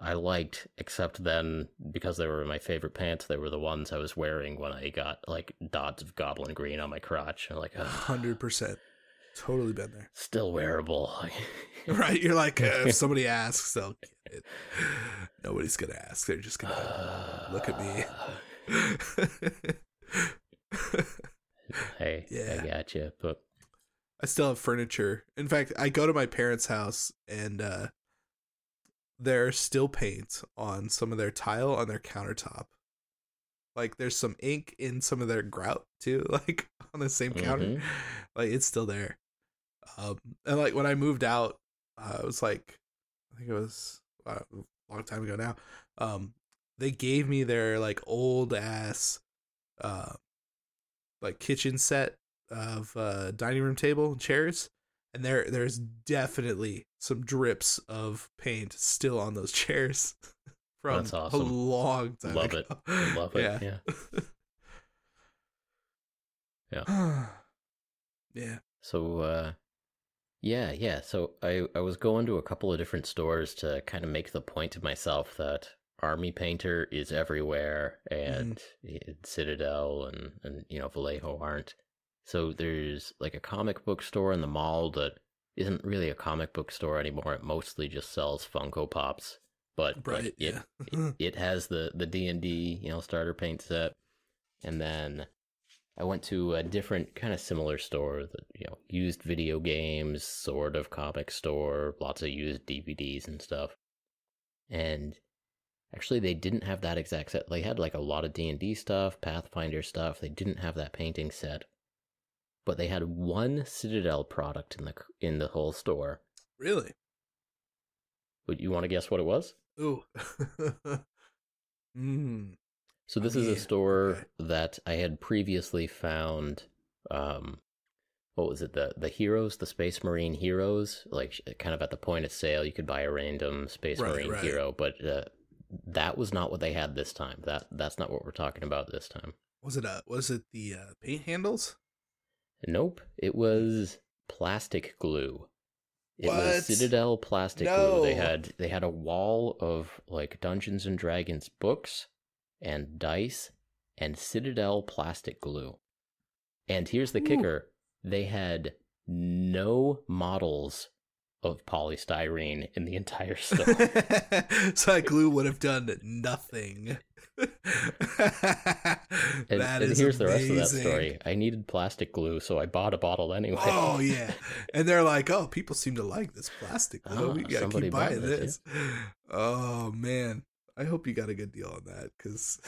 I liked, except then because they were my favorite pants, they were the ones I was wearing when I got like dots of goblin green on my crotch. I'm like, "Ugh, Hundred percent. Totally been there. still wearable. Right? You're like, uh, if somebody asks, they'll. Nobody's gonna ask. They're just gonna look at me. hey, Yeah. I got you. But I still have furniture. In fact, I go to my parents' house and uh there's still paint on some of their tile on their countertop. Like there's some ink in some of their grout too, like on the same counter. Mhm. Like it's still there. Um and like when I moved out, uh, it was like I think it was uh, a long time ago now. Um they gave me their like old ass uh like kitchen set of uh dining room table and chairs and there there's definitely some drips of paint still on those chairs from That's a long time Love ago. it. love it. Yeah. yeah yeah So uh yeah, yeah. So I I was going to a couple of different stores to kind of make the point to myself that Army Painter is everywhere and Mm-hmm. Citadel and and you know Vallejo aren't. So there's like a comic book store in the mall that isn't really a comic book store anymore. It mostly just sells Funko Pops, but right it yeah it, it has the the D and D you know starter paint set, and then I went to a different kind of similar store that you know used video games, sort of comic store, lots of used DVDs and stuff, and actually they didn't have that exact set. They had like a lot of D and D stuff, Pathfinder stuff. They didn't have that painting set, but they had one Citadel product in the in the whole store. really Would you want to guess what it was? ooh mm. So this Oh, is a store okay. that I had previously found. Um, what was it? The the heroes, the Space Marine heroes, like kind of at the point of sale, you could buy a random Space Right, Marine right. hero, but uh, that was not what they had this time. That that's not what we're talking about this time. was it uh was it the uh paint handles Nope, it was plastic glue. It What? was Citadel plastic glue. They had they had a wall of like Dungeons and Dragons books and dice and Citadel plastic glue. And here's the Ooh. kicker: they had no models of polystyrene in the entire store. so that glue would have done nothing. And, and here's the rest of that story. I needed plastic glue, so I bought a bottle anyway. Oh yeah, and they're like, "Oh, people seem to like this plastic glue. Ah, we gotta keep buying this, this." Oh man, I hope you got a good deal on that because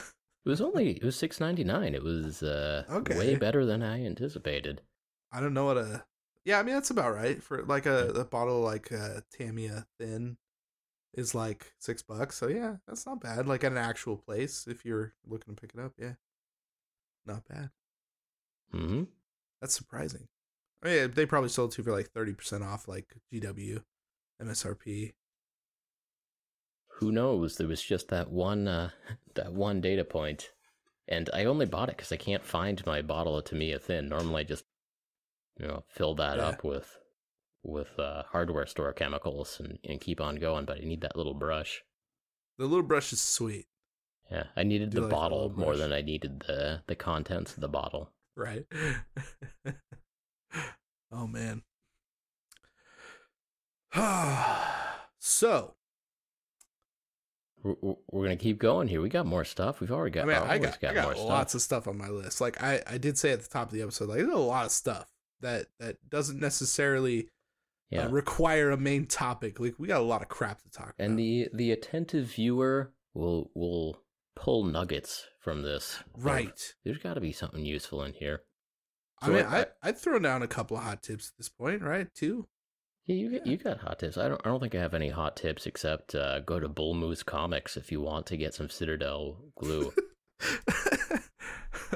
It was only it was six ninety nine. It was uh, Okay. way better than I anticipated. I don't know what a. Yeah, I mean that's about right for like a, a bottle like uh, Tamiya Thin is like six bucks. So yeah, that's not bad. Like at an actual place, if you're looking to pick it up, yeah, not bad. hmm That's surprising. I mean, they probably sold two for like thirty percent off, like GW, MSRP. Who knows? There was just that one uh, that one data point, and I only bought it because I can't find my bottle of Tamiya Thin. Normally, I just you know fill that Yeah. up with with uh, hardware store chemicals and, and keep on going. But I need that little brush. The little brush is sweet, Yeah, I needed the like bottle little more brush? than I needed the the contents of the bottle. right? oh man. so We're, we're- gonna keep going here. We got more stuff. We've already got. I mean, I always got, I got more stuff. lots of stuff on my list. Like I, I did say at the top of the episode, like there's a lot of stuff that that doesn't necessarily Yeah. uh, require a main topic. Like we got a lot of crap to talk And about. the the attentive viewer will will pull nuggets from this. right. There's got to be something useful in here. I mean, I- I, I'd throw down a couple of hot tips at this point, right? Too. Yeah, you got, Yeah. you got hot tips. I don't I don't think I have any hot tips except uh, go to Bull Moose Comics if you want to get some Citadel glue.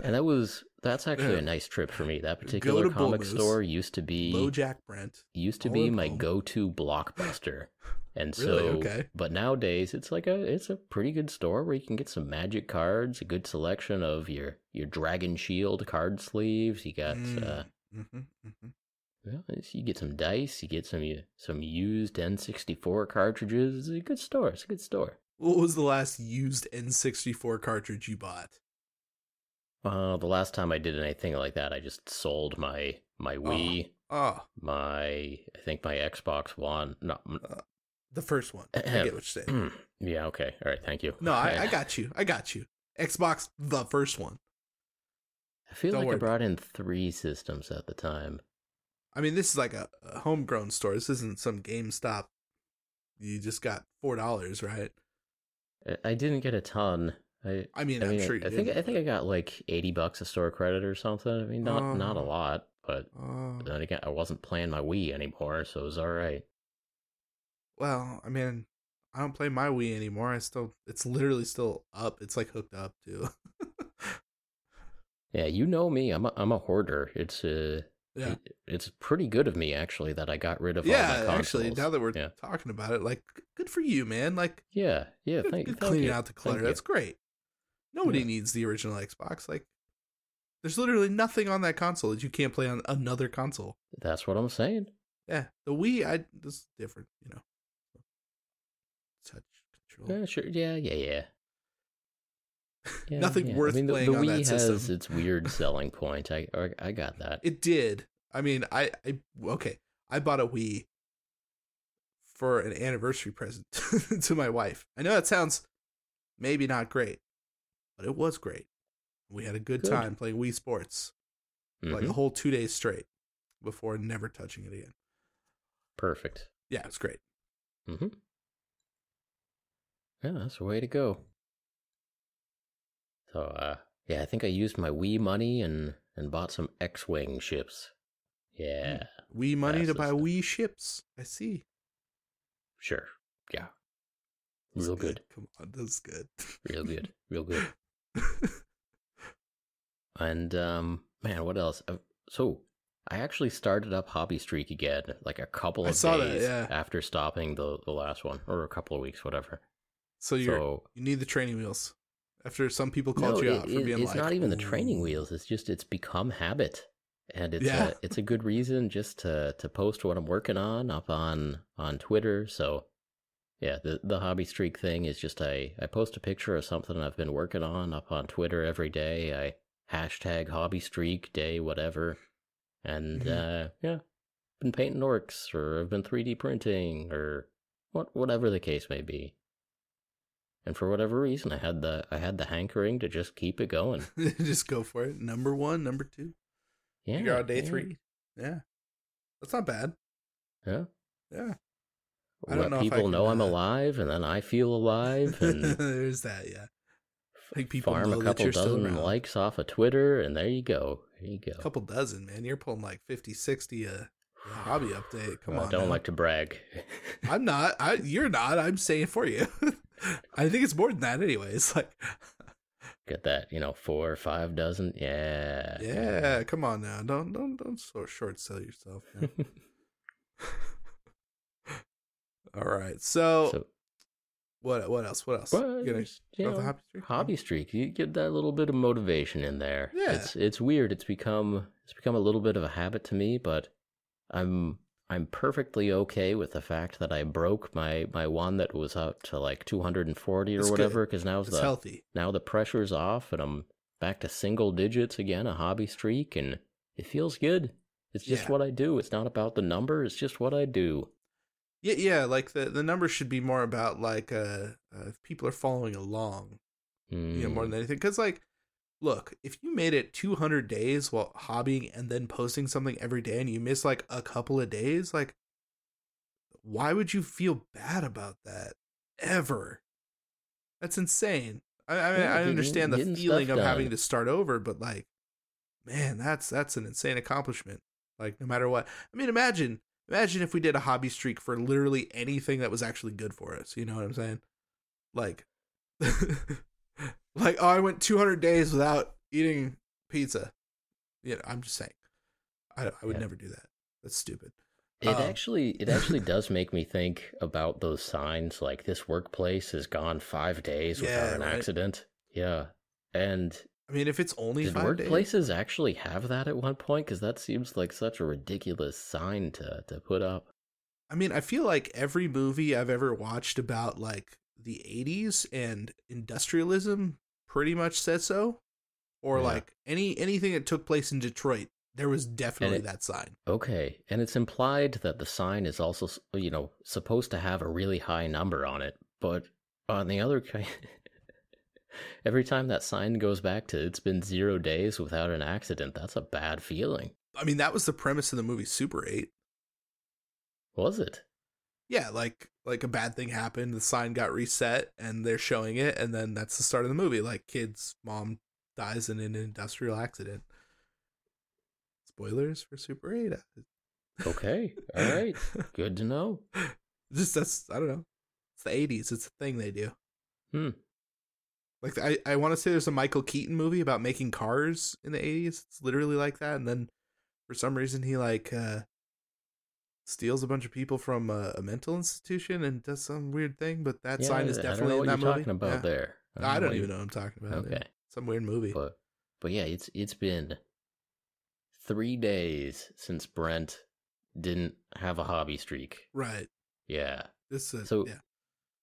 and that was that's actually Yeah. a nice trip for me. That particular Bull comic Moose. store used to be Low Jack Brent. used to be my go-to blockbuster. And Really? so Okay. but nowadays it's like a it's a pretty good store where you can get some magic cards, a good selection of your your Dragon Shield card sleeves. You got uh Mm-hmm, mm-hmm. well, you get some dice, you get some u- some used N64 cartridges. It's a good store. It's a good store. What was the last used N64 cartridge you bought? Uh, the last time I did anything like that, I just sold my my Wii, Oh, my I think my Xbox One. No, mm, the first one. I get what you're saying. yeah, okay, all right, thank you. No, I, I got you. I got you. Xbox, the first one. I feel Don't like worry I brought in three systems at the time. I mean, this is like a, a homegrown store. This isn't some GameStop. You just got four dollars, right? I didn't get a ton. I I mean, I I'm mean, sure you I think. I think I got like eighty bucks of store credit or something. I mean, not not a Oh. lot, but Oh, then again, I wasn't playing my Wii anymore, so it was all right. well, I mean, I don't play my Wii anymore. I still, it's literally still up. It's like hooked up too. Yeah, you know me. I'm a, I'm a hoarder. It's uh, yeah, it- it's pretty good of me actually that I got rid of all my yeah. Actually, now that we're yeah, talking about it, like, good for you, man. Like, yeah, yeah. good, Thank, good thank cleaning you. out the Thank clutter. you. That's great. Nobody Yeah. needs the original Xbox. Like, there's literally nothing on that console that you can't play on another console. That's what I'm saying. Yeah, the Wii, I this is different, you know. Touch control. Yeah, sure. Yeah, yeah, yeah. Yeah, Nothing yeah. worth I mean, the, playing the on Wii has system. its weird selling point. I I, I got that. It did. I mean, I, I okay. I bought a Wii for an anniversary present to my wife. I know that sounds maybe not great, but it was great. We had a good, Good. time playing Wii Sports, like a Mhm. whole two days straight, before never touching it again. Perfect. Yeah, it's great. Mm-hmm. Yeah, that's the way to go. So, uh, yeah, I think I used my Wii money and and bought some X-wing ships. Yeah, Wii money to buy stuff. Wii ships. I see. sure. Yeah, real good, Come on, that's good. real good, real good. And um, man, what else? Uh, So, I actually started up Hobby Streak again, like a couple of saw that, days yeah. after stopping the the last one, or a couple of weeks, whatever. so you're so you need the training wheels. After some people called No, you it- out for it- being it's like, not even the training wheels. It's just it's become habit, and it's Yeah. a, it's a good reason just to to post what I'm working on up on on Twitter. So yeah, the the hobby streak thing is just I I post a picture of something I've been working on up on Twitter every day. I hashtag hobby streak day whatever, and Mhm. uh, yeah, been painting orcs or I've been 3D printing or what whatever the case may be. And for whatever reason, I had the I had the hankering to just keep it going. Just go for it. Number one, number two. Yeah, day yeah, three. Yeah. That's not bad. Yeah, Yeah. I don't let know if I people know I'm uh, alive, and then I feel alive, and There's that, yeah. I think people farm a that couple dozen likes off of Twitter, and there you go. There you go. A couple dozen, man. You're pulling like 50, 60 a, hobby update. Come I on. don't now. like to brag. I'm not. I you're not. I'm saying for you. I think it's more than that anyway. It's like Get that, you know, four or five dozen. Yeah. Yeah, come on now. Don't don't don't so short sell yourself. All right. So, so, what what else? What else? well, You you know, hobby streak? hobby streak you get that little bit of motivation in there Yeah. it's it's weird it's become it's become a little bit of a habit to me but i'm i'm perfectly okay with the fact that i broke my my one that was up to like 240 or good. whatever because now It's the healthy. now the pressure's off and i'm back to single digits again a hobby streak and it feels good it's just Yeah. what i do it's not about the number it's just what i do Yeah, yeah. Like the the numbers should be more about like uh, uh if people are following along, you know, more Mm, than anything. Because like, look, if you made it 200 days while hobbying and then posting something every day, and you miss like a couple of days, like, why would you feel bad about that ever? That's insane. I I, mean, Yeah, I getting- understand the feeling of having to start over, but like, man, that's that's an insane accomplishment. Like, no matter what, I mean, imagine imagine if we did a hobby streak for literally anything that was actually good for us. You know what I'm saying? Like, like oh, I went 200 days without eating pizza. You know, I'm just saying, I I would Yeah. never do that. That's stupid. It Um, actually it actually does make me think about those signs like this workplace has gone five days Yeah, without an right. accident. Yeah. And I mean, if it's only did five days, workplaces actually have that at one point? Because that seems like such a ridiculous sign to, to put up. I mean, I feel like every movie I've ever watched about like the 80s and industrialism pretty much said so or Yeah. like any anything that took place in Detroit there was definitely it- that sign. Okay, and it's implied that the sign is also, you know, supposed to have a really high number on it, but on the other every time that sign goes back to it's been zero days without an accident, that's a bad feeling. I mean that was the premise of the movie Super 8. Was it? Yeah, like like a bad thing happened, the sign got reset and they're showing it and then that's the start of the movie like kids mom dies in an industrial accident. Spoilers for Super 8. Okay, all right, good to know. Just that's I don't know. It's the 80s. It's a thing they do. Hmm. Like I, I want to say there's a Michael Keaton movie about making cars in the 80s. It's literally like that. And then for some reason he like uh steals a bunch of people from a, a mental institution and does some weird thing. But that Yeah, sign is I don't definitely know in what that you're movie. talking about Yeah. there. I don't know even what know what I'm talking about. Okay, Some weird movie. but but yeah, it's it's been three days since Brent didn't have a hobby streak. right. Yeah. This is So- yeah.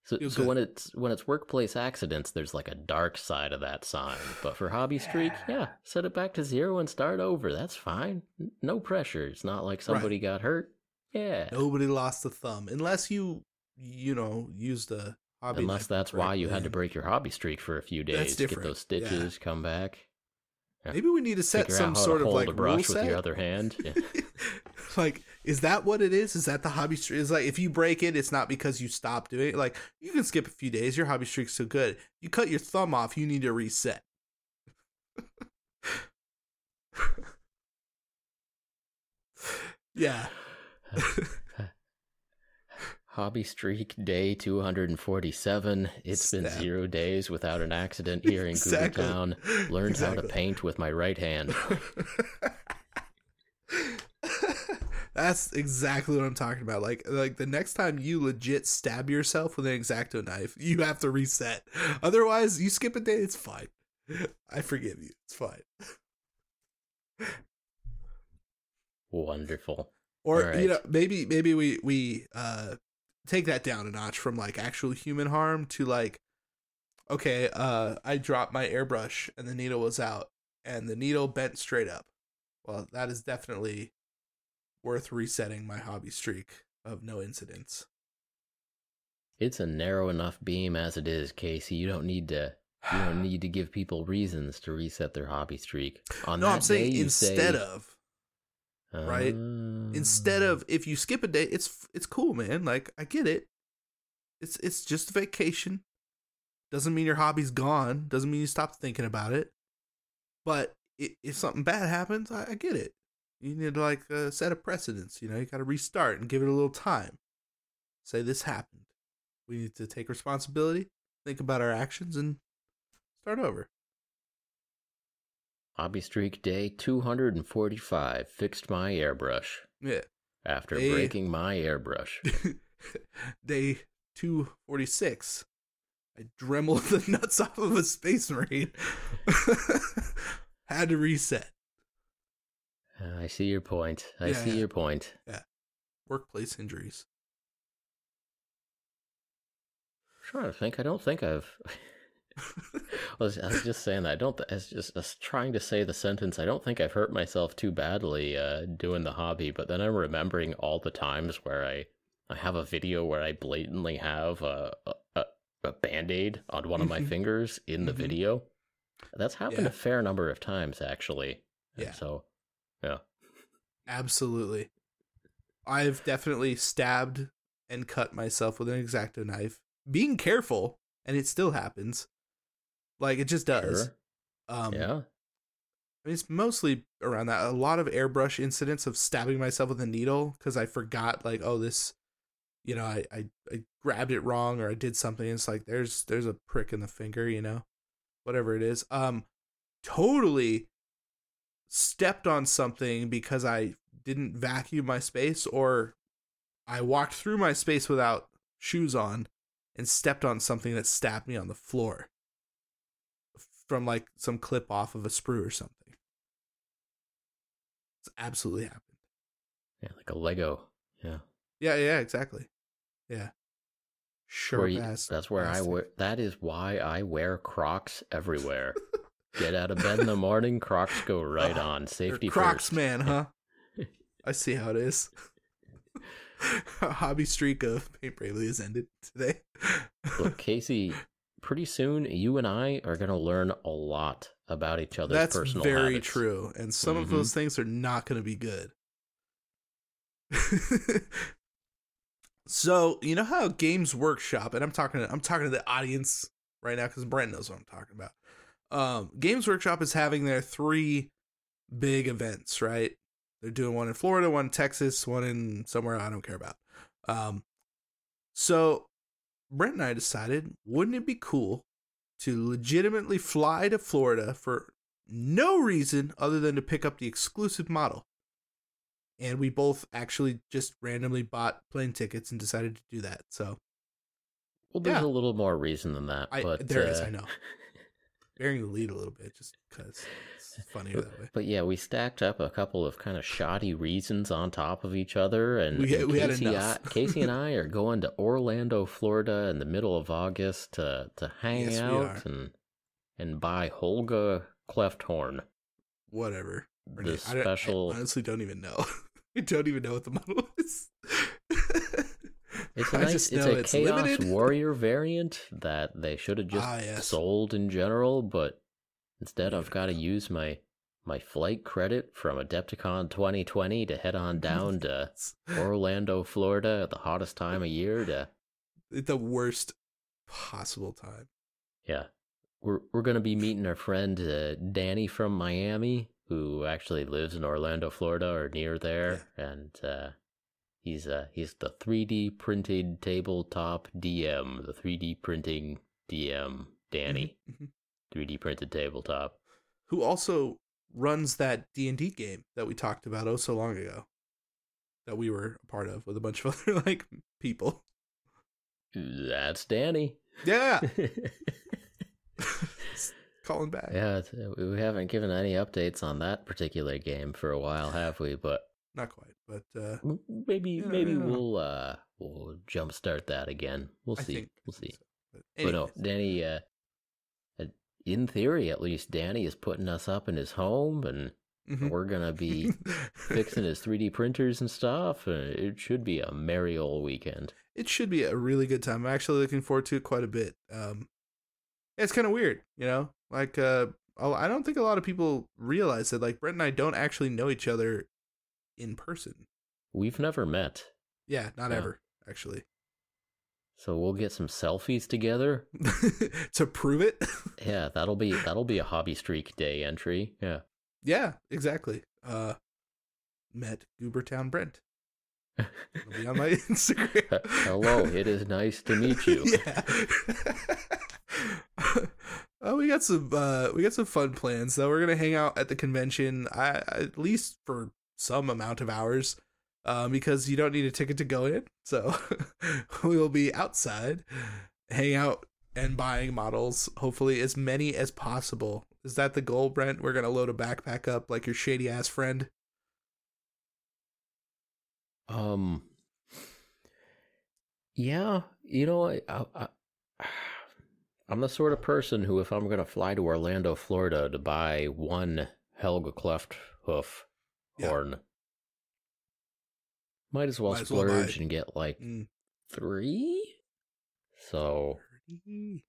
So, so good. when it's when it's workplace accidents, there's like a dark side of that sign. But for hobby streak, yeah, set it back to zero and start over. That's fine. No pressure. It's not like somebody got hurt. Yeah. Nobody lost a thumb unless you you know used a hobby. Unless that's why you had to break your hobby streak for a few days. That's Get those yeah. stitches, come back. Yeah. Maybe we need to set Figure some sort to of like a rule brush with set. your other hand. Yeah. like, is that what it is? Is that the hobby streak? Is like if you break it, it's not because you stopped doing it. Like you can skip a few days, your hobby streak's so good. You cut your thumb off, you need to reset. yeah. Hobby streak day 247. It's been zero days without an accident here in Exactly. Cougar Town. Learned how to paint with my right hand. That's exactly what I'm talking about. Like like the next time you legit stab yourself with an exacto knife, you have to reset. Otherwise, you skip a day, it's fine. I forgive you. It's fine. Wonderful. Or All you know, maybe maybe we we uh take that down a notch from like actual human harm to like okay, uh I dropped my airbrush and the needle was out and the needle bent straight up. Well, that is definitely worth resetting my hobby streak of no incidents. It's a narrow enough beam as it is, Casey. You don't need to. You don't need to give people reasons to reset their hobby streak. On no, I'm saying instead say, of right? instead "Uh, of if you skip a day, it's it's cool, man. Like I get it. It's it's just a vacation. Doesn't mean your hobby's gone. Doesn't mean you stop thinking about it. But if something bad happens, I, I get it. You need to like uh, set a precedence. You know, you got to restart and give it a little time. Say this happened. We need to take responsibility, think about our actions, and start over. hobby streak day 245. Fixed my airbrush Yeah. after Hey. breaking my airbrush. Day 246. I dremeled the nuts off of a space marine. Had to reset. Uh, I see your point. I Yeah, see yeah. your point. Yeah. Workplace injuries. I'm trying to think. I don't think I've. I, was, I was just saying that. I don't. th- I was just I was trying to say the sentence. I don't think I've hurt myself too badly uh, doing the hobby, but then I'm remembering all the times where I I have a video where I blatantly have a a, a band aid on one of my Mhm. fingers in the Mhm. video. That's happened Yeah. a fair number of times actually. And Yeah. So, yeah. Absolutely. I've definitely stabbed and cut myself with an exacto knife. Being careful, and it still happens. Like it just does. Sure. Um, yeah. I mean, it's mostly around that. A lot of airbrush incidents of stabbing myself with a needle because I forgot, like, oh, this, you know, I, I I grabbed it wrong or I did something. It's like there's there's a prick in the finger, you know, whatever it is. Um, totally stepped on something because I didn't vacuum my space or I walked through my space without shoes on and stepped on something that stabbed me on the floor from like some clip off of a sprue or something. It's absolutely happened. Yeah, like a Lego. Yeah. Yeah, yeah, exactly. Yeah. Sure. You- that's where I wear. That is why I wear Crocs everywhere. Get out of bed in the morning, Crocs go right Oh, on. Safety Crocs first. man, huh? I see how it is. Hobby streak of Paint Bravely has ended today. Look, Casey, pretty soon you and I are going to learn a lot about each other's That's personal very habits. true, and some of Mhm. those things are not going to be good. so you know how Games Workshop, and I'm talking, to, I'm talking to the audience right now because Brent knows what I'm talking about. Um, Games Workshop is having their three big events, right? They're doing one in Florida, one in Texas, one in somewhere I don't care about. Um, so Brent and I decided, wouldn't it be cool to legitimately fly to Florida for no reason other than to pick up the exclusive model? And we both actually just randomly bought plane tickets and decided to do that. So Well, there's Yeah. a little more reason than that. I, but, there is, uh, I know. Bearing the lead a little bit just because it's funnier that way. But yeah, we stacked up a couple of kind of shoddy reasons on top of each other, and, We- and we had Casey, I. Casey and I are going to Orlando, Florida, in the middle of August to to hang Yes, out and and buy Holga cleft horn, Whatever. The I special. I honestly don't even know. I don't even know what the model is. It's a nice, it's a it's Chaos limited. Warrior variant that they should have just Ah, yes. sold in general, but instead I've got to use my my flight credit from Adepticon 2020 to head on down to Orlando, Florida, at the hottest time of year. To the worst possible time. yeah, we're we're gonna be meeting our friend uh, Danny from Miami, who actually lives in Orlando, Florida, or near there, and uh, he's uh he's the 3D printed tabletop DM, the 3D printing DM Danny, Mhm. 3D printed tabletop. Who also runs that D and D game that we talked about oh so long ago, that we were a part of with a bunch of other like people. That's Danny. Yeah, calling back. Yeah, uh, we haven't given any updates on that particular game for a while, have we? But Not quite, but uh, maybe Yeah, maybe yeah. we'll uh we'll jumpstart that again. We'll I see. think we'll see. But, But no. Danny. Uh, uh, in theory, at least, Danny is putting us up in his home, and Mhm. we're gonna be fixing his 3D printers and stuff. And it should be a merry old weekend. it should be a really good time. I'm actually looking forward to it quite a bit. Um, it's kind of weird, you know. Like, uh, I don't think a lot of people realize that. Like, Brent and I don't actually know each other in person. We've never met, Yeah, not ever actually. so we'll get some selfies together. to prove it. Yeah, that'll be that'll be a hobby streak day entry. Yeah. yeah, exactly. Uh, met Goobertown Brent. It'll be on my Instagram. Hello, it is nice to meet you. yeah. oh, we got some uh we got some fun plans though. We're gonna hang out at the convention I, at least for some amount of hours. Um, because you don't need a ticket to go in. So we will be outside, hang out and buying models, hopefully as many as possible. Is that the goal, Brent? We're gonna load a backpack up like your shady ass friend. Um. Yeah, you know, I, I, I, I'm the sort of person who, if I'm going to fly to Orlando, Florida, to buy one Helga Cleft hoof Yeah. horn, might as well Might as well splurge and get like Mm. three. So Mm.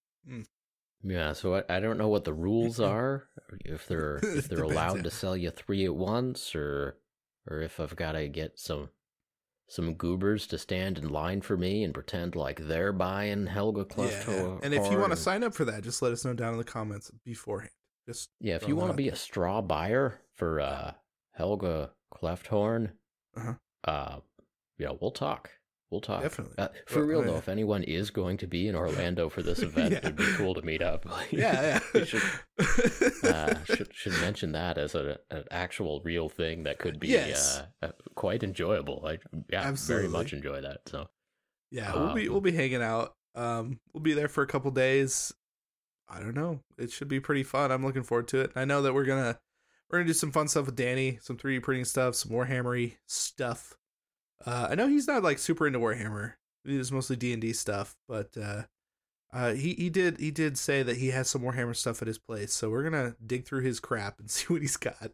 yeah, so I, I don't know what the rules are. If they're if they're Depends, allowed yeah. to sell you three at once, or or if I've got to get some some goobers to stand in line for me and pretend like they're buying Helga Cleft. Yeah, and if you want to sign up for that, just let us know down in the comments beforehand. Just yeah, if you want to be a straw buyer for uh Helga Clefthorn, Uh-huh. uh, yeah, we'll talk. We'll talk. Definitely. Uh, for Well, real though, yeah. if anyone is going to be in Orlando for this event, Yeah. it'd be cool to meet up. yeah, yeah. should uh, should should mention that as a, an actual real thing that could be Yes. uh, uh, quite enjoyable. I yeah, Absolutely. very much enjoy that. So yeah, we'll be Um, we'll be hanging out. Um, we'll be there for a couple days. I don't know. It should be pretty fun. I'm looking forward to it. I know that we're gonna we're gonna do some fun stuff with Danny, some 3D printing stuff, some Warhammery stuff. Uh, I know he's not like super into Warhammer. He was mostly D and D stuff, but uh, uh, he he did he did say that he has some Warhammer stuff at his place, so we're gonna dig through his crap and see what he's got.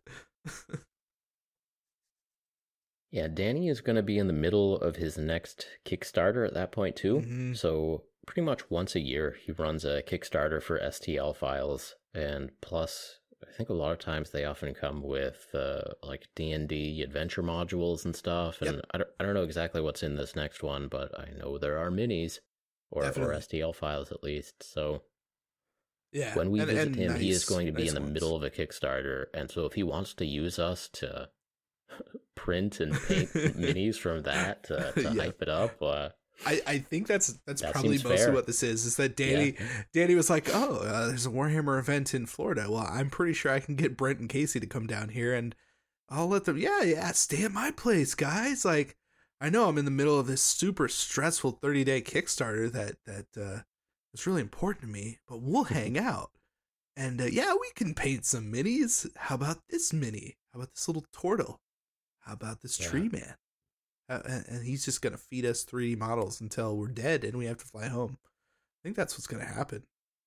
Yeah, Danny is going to be in the middle of his next Kickstarter at that point too. Mhm. So pretty much once a year he runs a Kickstarter for STL files, and plus I think a lot of times they often come with uh, like D and D adventure modules and stuff. Yep. And I don't I don't know exactly what's in this next one, but I know there are minis or or STL files at least. So Yeah, when we and- visit and him, he is going to be nice in the ones. middle of a Kickstarter, and so if he wants to use us to print and paint minis from that to, to Yeah. hype it up, uh, I, I think that's that's That probably mostly fair. what this is. Is that Danny Danny was like, oh, uh, there's a Warhammer event in Florida. Well, I'm pretty sure I can get Brent and Casey to come down here, and I'll let them. Yeah, yeah, stay at my place, guys. Like, I know I'm in the middle of this super stressful 30 day Kickstarter that that uh, is really important to me, but we'll hang out. And uh, yeah, we can paint some minis. How about this mini? How about this little turtle? How about this Yeah. tree man? Uh, and, and he's just gonna feed us 3D models until we're dead and we have to fly home. I think that's what's gonna happen.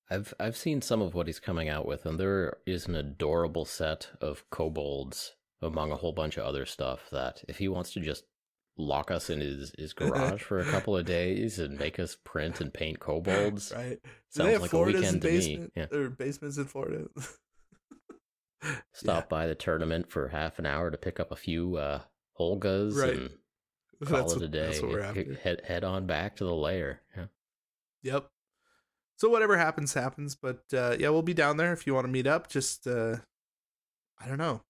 I've I've seen some of what he's coming out with, and there is an adorable set of kobolds among a whole bunch of other stuff. That if he wants to just lock us in his, his garage for a couple of days and make us print and paint kobolds, right? Sounds they have like a weekend to me, basement yeah. or basements in Florida? stop by the tournament for half an hour to pick up a few uh, Holgas Right. and Yeah. call That's it a what- day. That's what we're He- after. Head head on back to the lair. Yeah. Yep. So whatever happens, happens. But uh, yeah, we'll be down there if you want to meet up. Just uh, I don't know.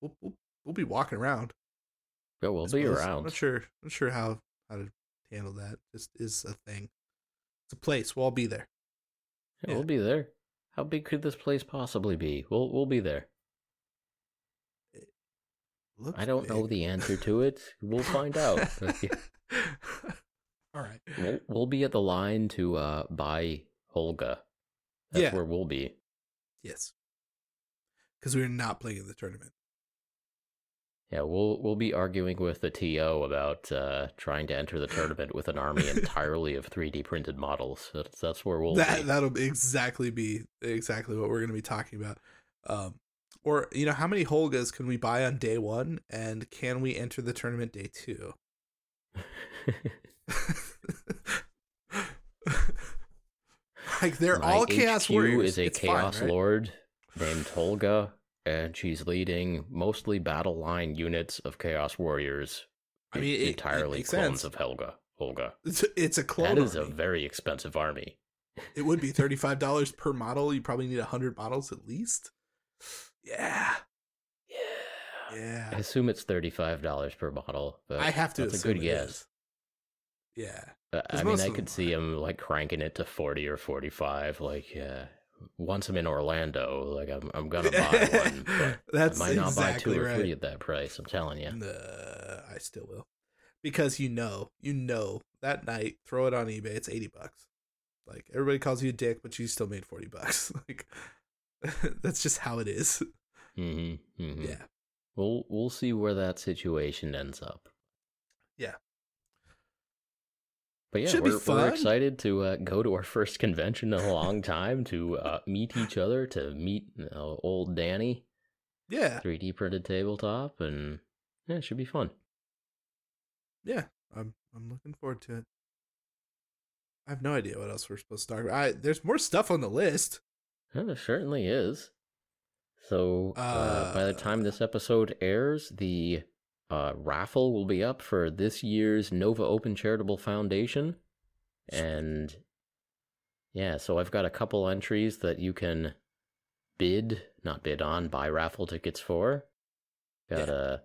We'll, we'll we'll be walking around. Yeah, we'll be suppose. I'm around. not sure. I'm Not sure how how to handle that. This is a thing. It's a place. We'll all be there. Yeah, yeah. We'll be there. How big could this place possibly be? We'll we'll be there. Looks I don't know the answer to it. We'll find out. all right. we'll, we'll be at the line to uh, buy Holga. That's Yeah. where we'll be. Yes. Because we're not playing in the tournament. Yeah, we'll we'll be arguing with the TO about uh, trying to enter the tournament with an army entirely of 3D printed models. That's that's where we'll that be. that'll exactly be exactly what we're going to be talking about. Um, or you know, how many Holgas can we buy on day one, and can we enter the tournament day two? like they're My all chaos warriors. is a It's chaos fine, right? lord named Holga, and she's leading mostly battle line units of chaos warriors. I mean, it- it entirely makes clones sense. of Helga. Holga. It's a, it's a clone. That is a very expensive army. It would be thirty five dollars per model. You probably need hundred models at least. Yeah, Yeah. Yeah. I assume it's thirty-five dollars per bottle, but I have to. That's a assume good it guess. is. Yeah. Uh, 'Cause I mean, I could see are. him like cranking it to forty or forty-five. Like, yeah, once I'm in Orlando, like I'm I'm gonna buy one. But That's I might not buy two or right. three at that price. I'm telling you. Nah, I still will. Because you know, you know that night, throw it on eBay, it's 80 bucks. Like everybody calls you a dick, but you still made 40 bucks. Like that's just how it is. Mm-hmm, mm-hmm. Yeah. We'll we'll see where that situation ends up. Yeah. But yeah, Should we're, we're excited to uh, go to our first convention in a long time to uh, meet each other, to meet uh, old Danny, Yeah. 3D printed tabletop, and yeah, it should be fun. Yeah. I'm I'm looking forward to it. I have no idea what else we're supposed to talk about. I, there's more stuff on the list. Yeah, there certainly is. So uh, by the time this episode airs, the uh, raffle will be up for this year's Nova Open Charitable Foundation, and yeah, so I've got a couple entries that you can bid, not bid on, buy raffle tickets for. Got a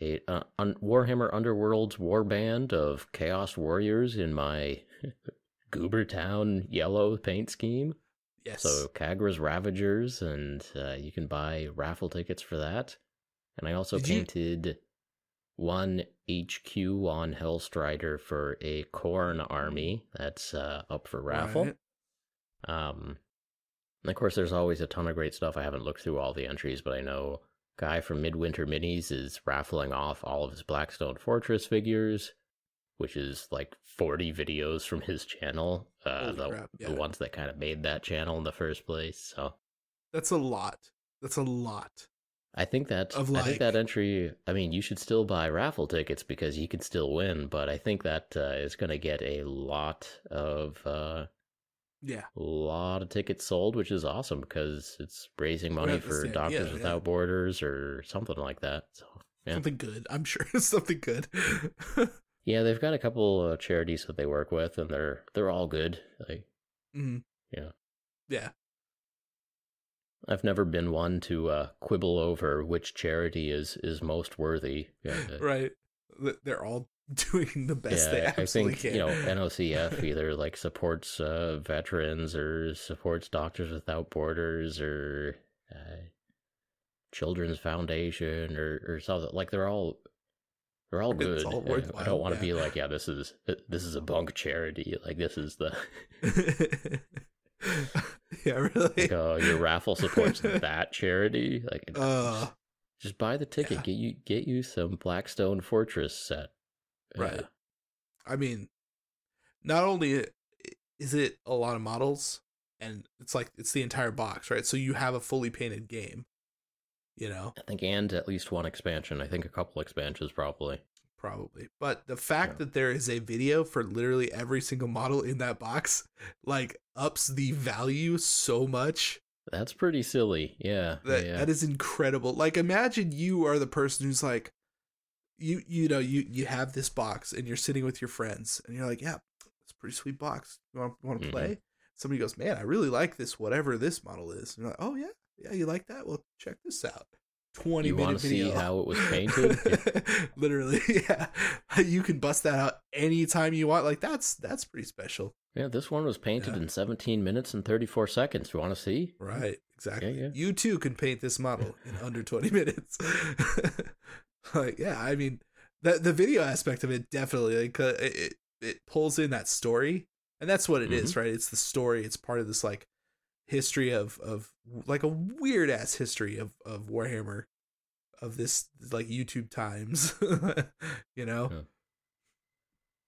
a uh, un- Warhammer Underworld's warband of Chaos Warriors in my Goobertown yellow paint scheme. Yes. So Khagra's Ravagers, and uh, you can buy raffle tickets for that. And I also Did you- painted one HQ on Hellstrider for a Khorne army that's uh, up for raffle. Right. Um, and of course, there's always a ton of great stuff. I haven't looked through all the entries, but I know guy from Midwinter Minis is raffling off all of his Blackstone Fortress figures. Which is like 40 videos from his channel, uh, the, yeah. the ones that kind of made that channel in the first place. So That's a lot. That's a lot. I think that Of, I think that entry. I mean, you should still buy raffle tickets because you can still win. But I think that uh, is going to get a lot of uh, Yeah. a lot of tickets sold, which is awesome because it's raising money for. Doctors Yeah, yeah. Without Borders or something like that. So Yeah. Something good. I'm sure it's something good. yeah, they've got a couple uh, charities that they work with, and they're they're all good. Like Mhm. Yeah. Yeah. I've never been one to uh, quibble over which charity is is most worthy. Yeah, Right. They're all doing the best they yeah, I think can. you know NOCF either like supports uh, veterans or supports Doctors Without Borders or uh, Children's Foundation or or something. Like they're all they're all good. All Uh, I don't want to yeah. be like, yeah, this is this is a bunk charity. Like this is the yeah, really. like, uh, your raffle supports that charity. Like Uh, just buy the ticket. yeah. Get you get you some Blackstone Fortress set. Right. Yeah. I mean, not only is it a lot of models, and it's like it's the entire box, right? So you have a fully painted game. You know, I think and at least one expansion. I think a couple expansions probably. probably. But the fact Yeah. that there is a video for literally every single model in that box, like, ups the value so much. That's pretty silly. Yeah. That yeah. that is incredible. Like, imagine you are the person who's like, you you know you you have this box and you're sitting with your friends and you're like, yeah, it's a pretty sweet box. You want want to Mhm. play? Somebody goes, man, I really like this whatever this model is. And you're like, oh yeah, yeah, you like that? Well, check this out. Twenty You minute wanna see how it was painted? Literally, yeah. You can bust that out anytime you want. Like that's that's pretty special. Yeah, this one was painted Yeah. in 17 minutes and 34 seconds. You want to see? Right, exactly. yeah. You too can paint this model in under 20 minutes. like, yeah, I mean, the the video aspect of it definitely like uh, it it- pulls in that story, and that's what it is, Mm-hmm. right? It's the story. It's part of this like history of of like a weird ass history of of Warhammer, of this like YouTube times, you know. Yeah.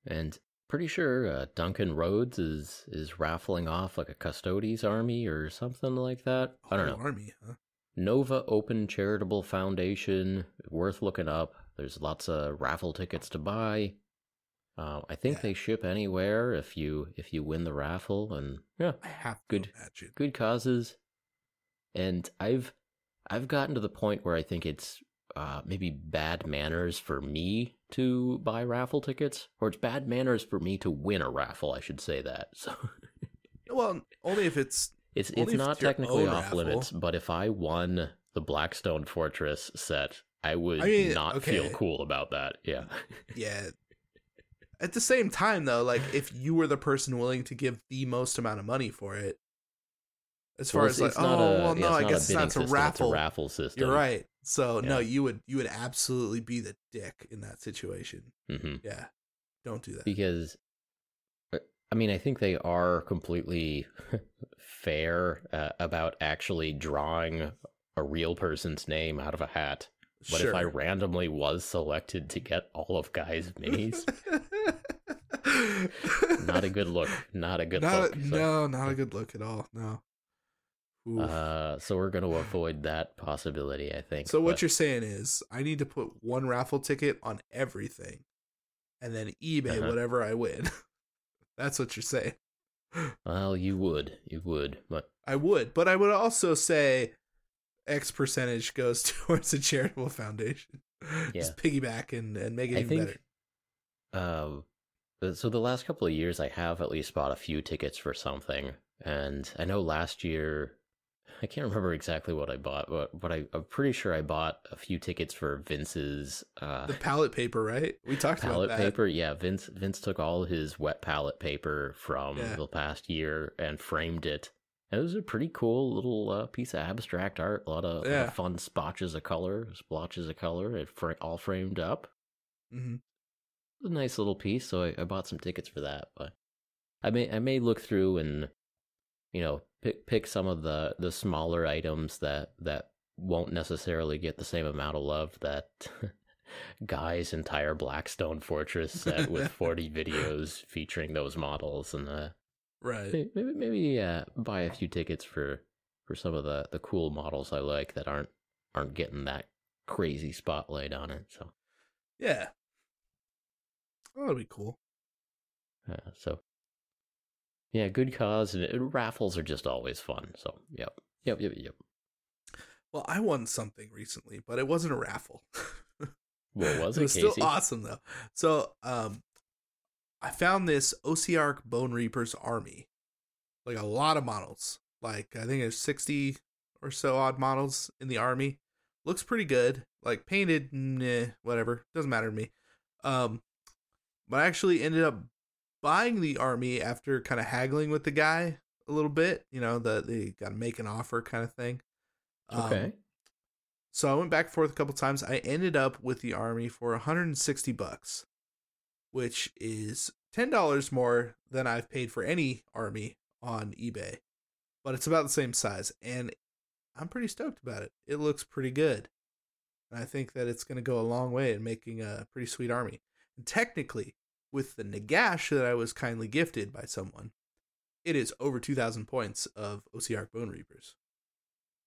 And pretty sure uh, Duncan Rhodes is is raffling off like a Custodes army or something like that. I don't know. Army, huh? Nova Open Charitable Foundation, worth looking up. There's lots of raffle tickets to buy. Uh, I think Yeah. they ship anywhere if you if you win the raffle, and yeah, I have Good. imagine. good causes. And I've I've gotten to the point where I think it's uh, maybe bad manners for me to buy raffle tickets, or it's bad manners for me to win a raffle. I should say that. So Well, only if it's it's it's not it's technically off raffle. limits, but if I won the Blackstone Fortress set, I would I mean, not feel cool about that. Yeah. yeah. At the same time, though, like if you were the person willing to give the most amount of money for it, as far Well, as like, oh a- well, yeah, no, I guess it's not it's a system, raffle. It's a raffle system. You're right. So no, you would you would absolutely be the dick in that situation. hmm Yeah, don't do that. because uh, I mean, I think they are completely fair uh, about actually drawing a real person's name out of a hat. But if I randomly was selected to get all of Guy's minis, not a good look. Not a good Not look. So, no, not a good look at all. No. Uh, so we're going to avoid that possibility, I think. So what but- you're saying is, I need to put one raffle ticket on everything, and then eBay Uh-huh. whatever I win. That's what you're saying. Well, you would. You would. But I would, but I would also say X percentage goes towards a charitable foundation. Yeah. Just piggyback and, and make it I even think better. Um, uh, so the last couple of years, I have at least bought a few tickets for something, and I know last year, I can't remember exactly what I bought, but but I, I'm pretty sure I bought a few tickets for Vince's uh, The palette paper, right? We talked palette about that. paper. Yeah, Vince Vince took all his wet palette paper from Yeah. the past year and framed it. It was a pretty cool little uh, piece of abstract art. A lot of, lot of fun splotches of color, splotches of color. It fra- all framed up hmm a nice little piece, so I, I bought some tickets for that. But I may I may look through and you know pick pick some of the the smaller items that that won't necessarily get the same amount of love that Guy's entire Blackstone Fortress set with 40 videos featuring those models, and uh, right. maybe maybe uh, buy a few tickets for for some of the the cool models I like that aren't aren't getting that crazy spotlight on it. So Yeah. Oh, that'll be cool. uh, so yeah, good cause and, and raffles are just always fun. So yep, yep, yep, yep. Well, I won something recently, but it wasn't a raffle. What was it it, was still awesome though. So, um, I found this OBR Bone Reapers army, like a lot of models. Like I think there's sixty or so odd models in the army. Looks pretty good. Like painted, nah, whatever. Doesn't matter to me. Um, but I actually ended up buying the army after kind of haggling with the guy a little bit. You know, the they got to make an offer kind of thing. Um, Okay. so I went back and forth a couple times. I ended up with the army for 160 bucks, which is ten dollars more than I've paid for any army on eBay, but it's about the same size, and I'm pretty stoked about it. It looks pretty good, and I think that it's going to go a long way in making a pretty sweet army. Technically, with the Nagash that I was kindly gifted by someone, it is over 2,000 points of OBR Bone Reapers.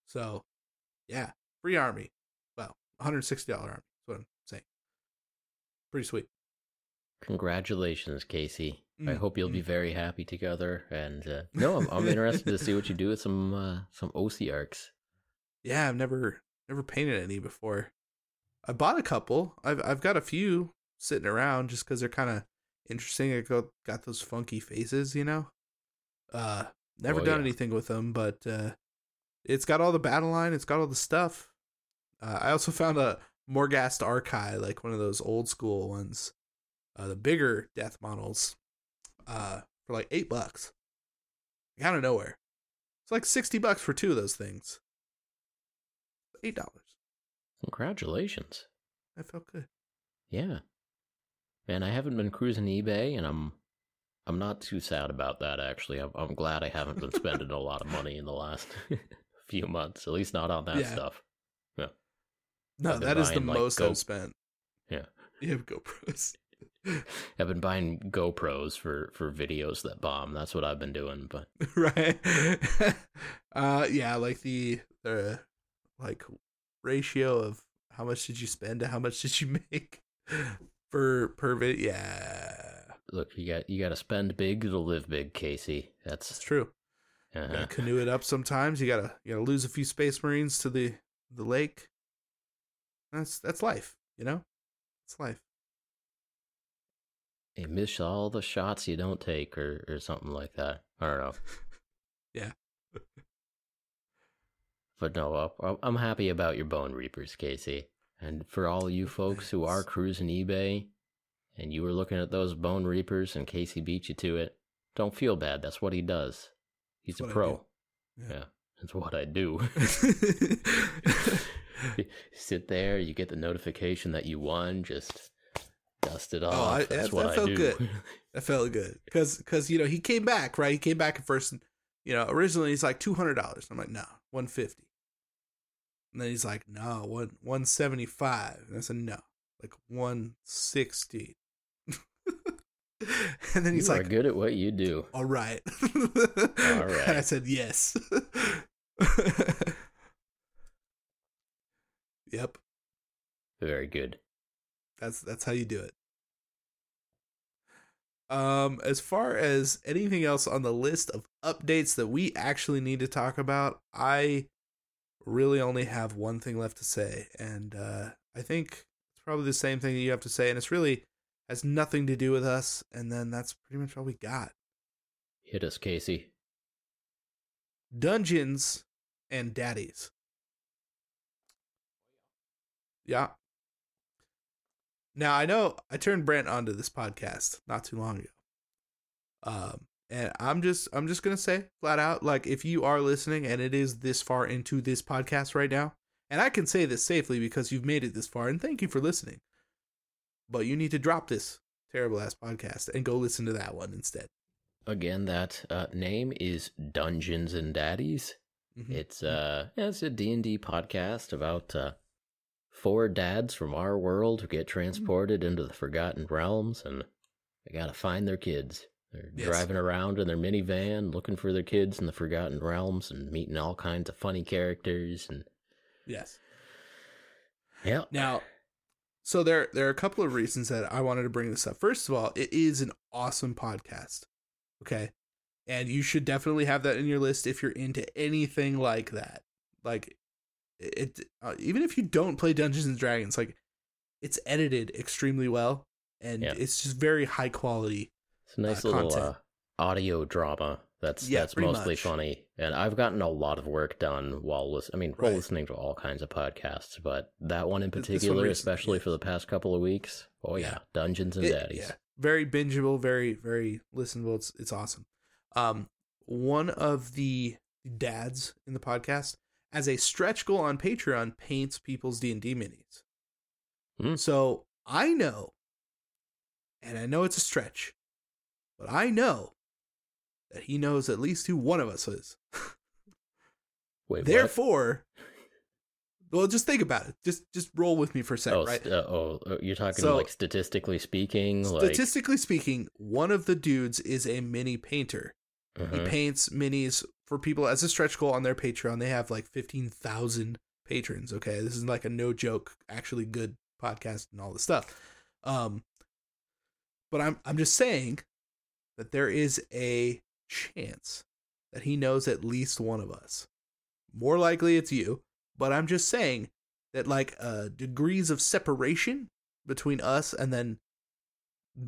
So, yeah, free army. Well, $160 army. That's what I'm saying. Pretty sweet. Congratulations, Casey. I Mm, hope you'll be very happy together. And uh, no, I'm, I'm interested to see what you do with some uh, some Ossiarchs. Yeah, I've never never painted any before. I bought a couple. I've I've got a few sitting around just because they're kind of interesting. I got got those funky faces, you know. Uh, never Oh, done yeah. anything with them, but uh, it's got all the battle line. It's got all the stuff. Uh, I also found a Morghast Archai, like one of those old school ones, uh, the bigger death models, uh, for like eight bucks. Out of nowhere, it's like sixty bucks for two of those things. Eight dollars. Congratulations. That felt good. Yeah. Man, I haven't been cruising eBay, and I'm I'm not too sad about that. Actually, I'm I'm glad I haven't been spending a lot of money in the last few months. At least not on that Yeah. stuff. No, I've been that is the like, most Go- I've spent. Yeah. You have GoPros. I've been buying GoPros for for videos that bomb. That's what I've been doing. But right. uh yeah, like the the like ratio of how much did you spend to how much did you make per per video. Yeah. look, you got you got to spend big to live big, Casey. That's That's true. You uh gotta canoe it up sometimes. You gotta you gotta lose a few space marines to the the lake. That's that's life, you know? It's life. you miss all the shots you don't take, or or something like that. I don't know. Yeah. But no, I'm happy about your Bone Reapers, Casey. And for all you folks who are cruising eBay and you were looking at those Bone Reapers and Casey beat you to it, don't feel bad. That's what he does. He's That's a pro. Yeah. Yeah, that's what I do. Sit there, you get the notification that you won, just dust it off. Oh, I- that's that- what that I felt do. good. That felt good because because you know he came back right. He came back at first. And, you know, originally he's like two hundred dollars. I'm like, no, one fifty. And then he's like, no, one one seventy five. And I said, no, like one sixty. and then he's you like, good at what you do. all right. All right. And I said, yes. yep, Very good. that's that's how you do it. Um, as far as anything else on the list of updates that we actually need to talk about, I really only have one thing left to say, and uh, I think it's probably the same thing that you have to say, and it's really has nothing to do with us. And then that's pretty much all we got. Hit us, Casey. Dungeons and Daddies. Yeah. Now I know I turned Brent onto this podcast not too long ago. Um and I'm just I'm just gonna say flat out, like if you are listening and it is this far into this podcast right now, and I can say this safely because you've made it this far, and thank you for listening. But you need to drop this terrible ass podcast and go listen to that one instead. Again, that uh, name is Dungeons and Daddies. Mhm. It's uh, yeah, it's a D and D podcast about uh, four dads from our world who get transported into the Forgotten Realms, and they gotta find their kids. They're Yes. driving around in their minivan, looking for their kids in the Forgotten Realms, and meeting all kinds of funny characters. And Yes. yeah, Now, so there there are a couple of reasons that I wanted to bring this up. First of all, it is an awesome podcast. Okay? And you should definitely have that in your list if you're into anything like that. Like it uh, even if you don't play Dungeons and Dragons, like it's edited extremely well and Yeah. it's just very high quality. It's a nice uh, little uh, audio drama. That's Yeah, that's mostly much. funny, and I've gotten a lot of work done while listening. I mean, Right. listening to all kinds of podcasts, but that one in this one particular, especially for the past couple of weeks. Oh yeah, Yeah. Dungeons and It- Daddies. yeah, very bingeable, very very listenable. It's it's awesome. Um, one of the dads in the podcast, as a stretch goal on Patreon, paints people's D and D minis. Hmm. So I know, and I know it's a stretch, but I know that he knows at least who one of us is. Wait, what? Therefore, well, just think about it. Just just roll with me for a second, oh, right? uh, oh, uh, you're talking So- like statistically speaking, like Statistically speaking, one of the dudes is a mini painter. He Mhm. paints minis for people as a stretch goal on their Patreon. They have like 15,000 patrons. Okay. This is like a no joke, actually good podcast and all this stuff. Um, but I'm, I'm just saying that there is a chance that he knows at least one of us. More likely it's you, but I'm just saying that like uh, degrees of separation between us and then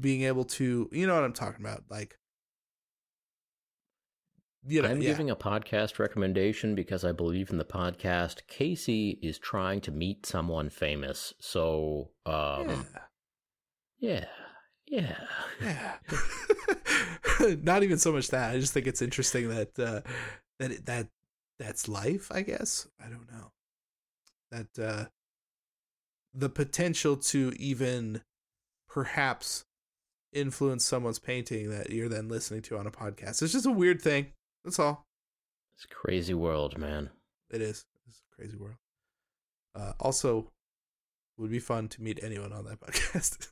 being able to, you know what I'm talking about? Like, you know, I'm yeah. giving a podcast recommendation because I believe in the podcast. Casey is trying to meet someone famous, so um, yeah. yeah, yeah. Yeah. Not even so much that. I just think it's interesting that uh that it, that that's life, I guess. I don't know. That uh the potential to even perhaps influence someone's painting that you're then listening to on a podcast. It's just a weird thing. That's all. It's a crazy world, man. It is. It's a crazy world. Uh also would be fun to meet anyone on that podcast.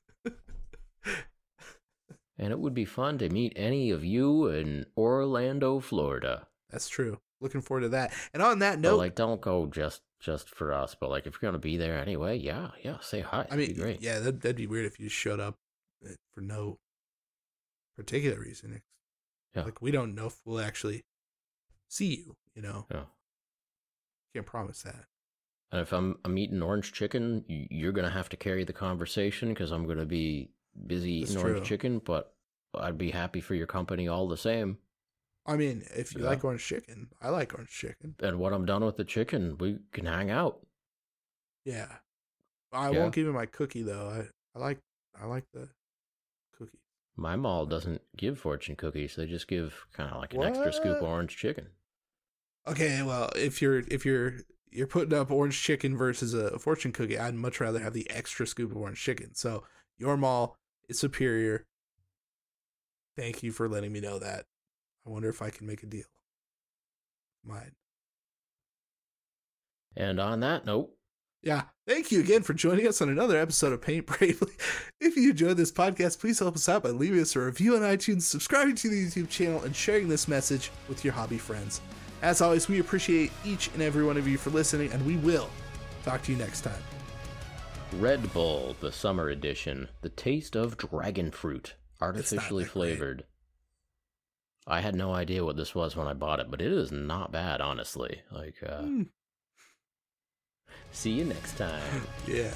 And it would be fun to meet any of you in Orlando, Florida. That's true. Looking forward to that. And on that But note, like, don't go just just for us. But like, if you're gonna be there anyway, yeah, yeah, say hi. I mean, great. yeah, that'd, that'd be weird if you showed up uh, for no particular reason. Yeah. Like we don't know if we'll actually see you. You know, yeah. can't promise that. And if I'm I'm eating orange chicken, you're gonna have to carry the conversation because I'm gonna be busy That's eating orange chicken. But I'd be happy for your company all the same. I mean, if you Yeah. like orange chicken, I like orange chicken. And when I'm done with the chicken, we can hang out. Yeah, I Yeah. won't give you my cookie though. I I like I like the cookie. My mall doesn't give fortune cookies; they just give kind of like an extra scoop of orange chicken. Okay, well, if you're if you're you're putting up orange chicken versus a fortune cookie, I'd much rather have the extra scoop of orange chicken. So your mall is superior. Thank you for letting me know that. I wonder if I can make a deal. Mine. And on that note, Yeah. Thank you again for joining us on another episode of Paint Bravely. If you enjoyed this podcast, please help us out by leaving us a review on iTunes, subscribing to the YouTube channel, and sharing this message with your hobby friends. As always, we appreciate each and every one of you for listening, and we will talk to you next time. Red Bull, the summer edition, the taste of dragon fruit, artificially great. flavored. I had no idea what this was when I bought it, but it is not bad, honestly. Like, uh, Mm, see you next time. yeah.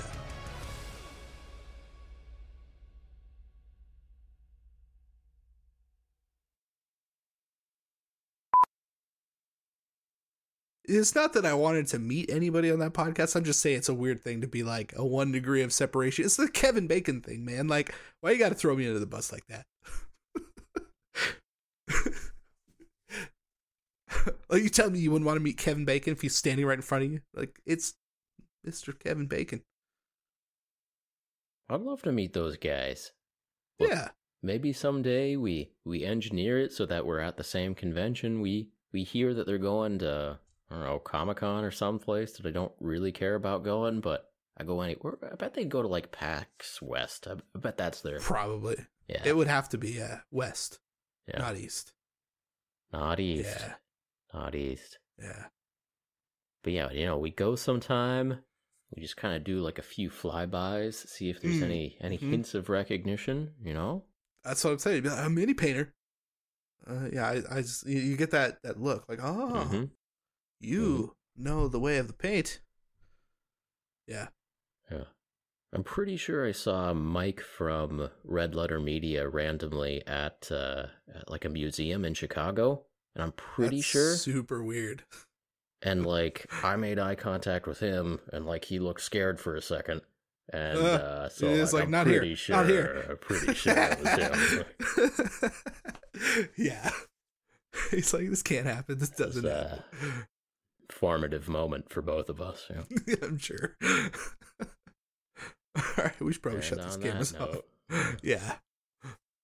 It's not that I wanted to meet anybody on that podcast. I'm just saying it's a weird thing to be like a one degree of separation. It's the Kevin Bacon thing, man. Like, why you got to throw me under the bus like that? like, you tell me you wouldn't want to meet Kevin Bacon if he's standing right in front of you? Like, it's Mr. Kevin Bacon. I'd love to meet those guys. Well, Yeah. Maybe someday we we engineer it so that we're at the same convention. We we hear that they're going to I don't know Comic Con or someplace that I don't really care about going, but I go anywhere. I bet they'd go to like PAX West. I bet that's their Probably. yeah. It would have to be uh, west, yeah. not east. not east. Yeah. Not east. Yeah. But yeah, you know, we go sometime. We just kind of do like a few flybys, see if there's Mm, any any mhm. hints of recognition. You know, That's what I'm saying. Like, a mini painter. Uh, yeah, I, I just, you, you get that that look like, oh, Mhm. You know the way of the paint. Yeah. Yeah. I'm pretty sure I saw Mike from Red Letter Media randomly at, uh, at like a museum in Chicago, and I'm pretty That's sure. Super weird. And like I made eye contact with him, and like he looked scared for a second, and Uh, uh, so it's like, I'm "Not here, pretty sure, not here." I'm pretty sure it was him. yeah. He's like, this can't happen. This doesn't uh, happen. Formative moment for both of us. You know? yeah, I'm sure. All right, we should probably And shut this game off. Yeah.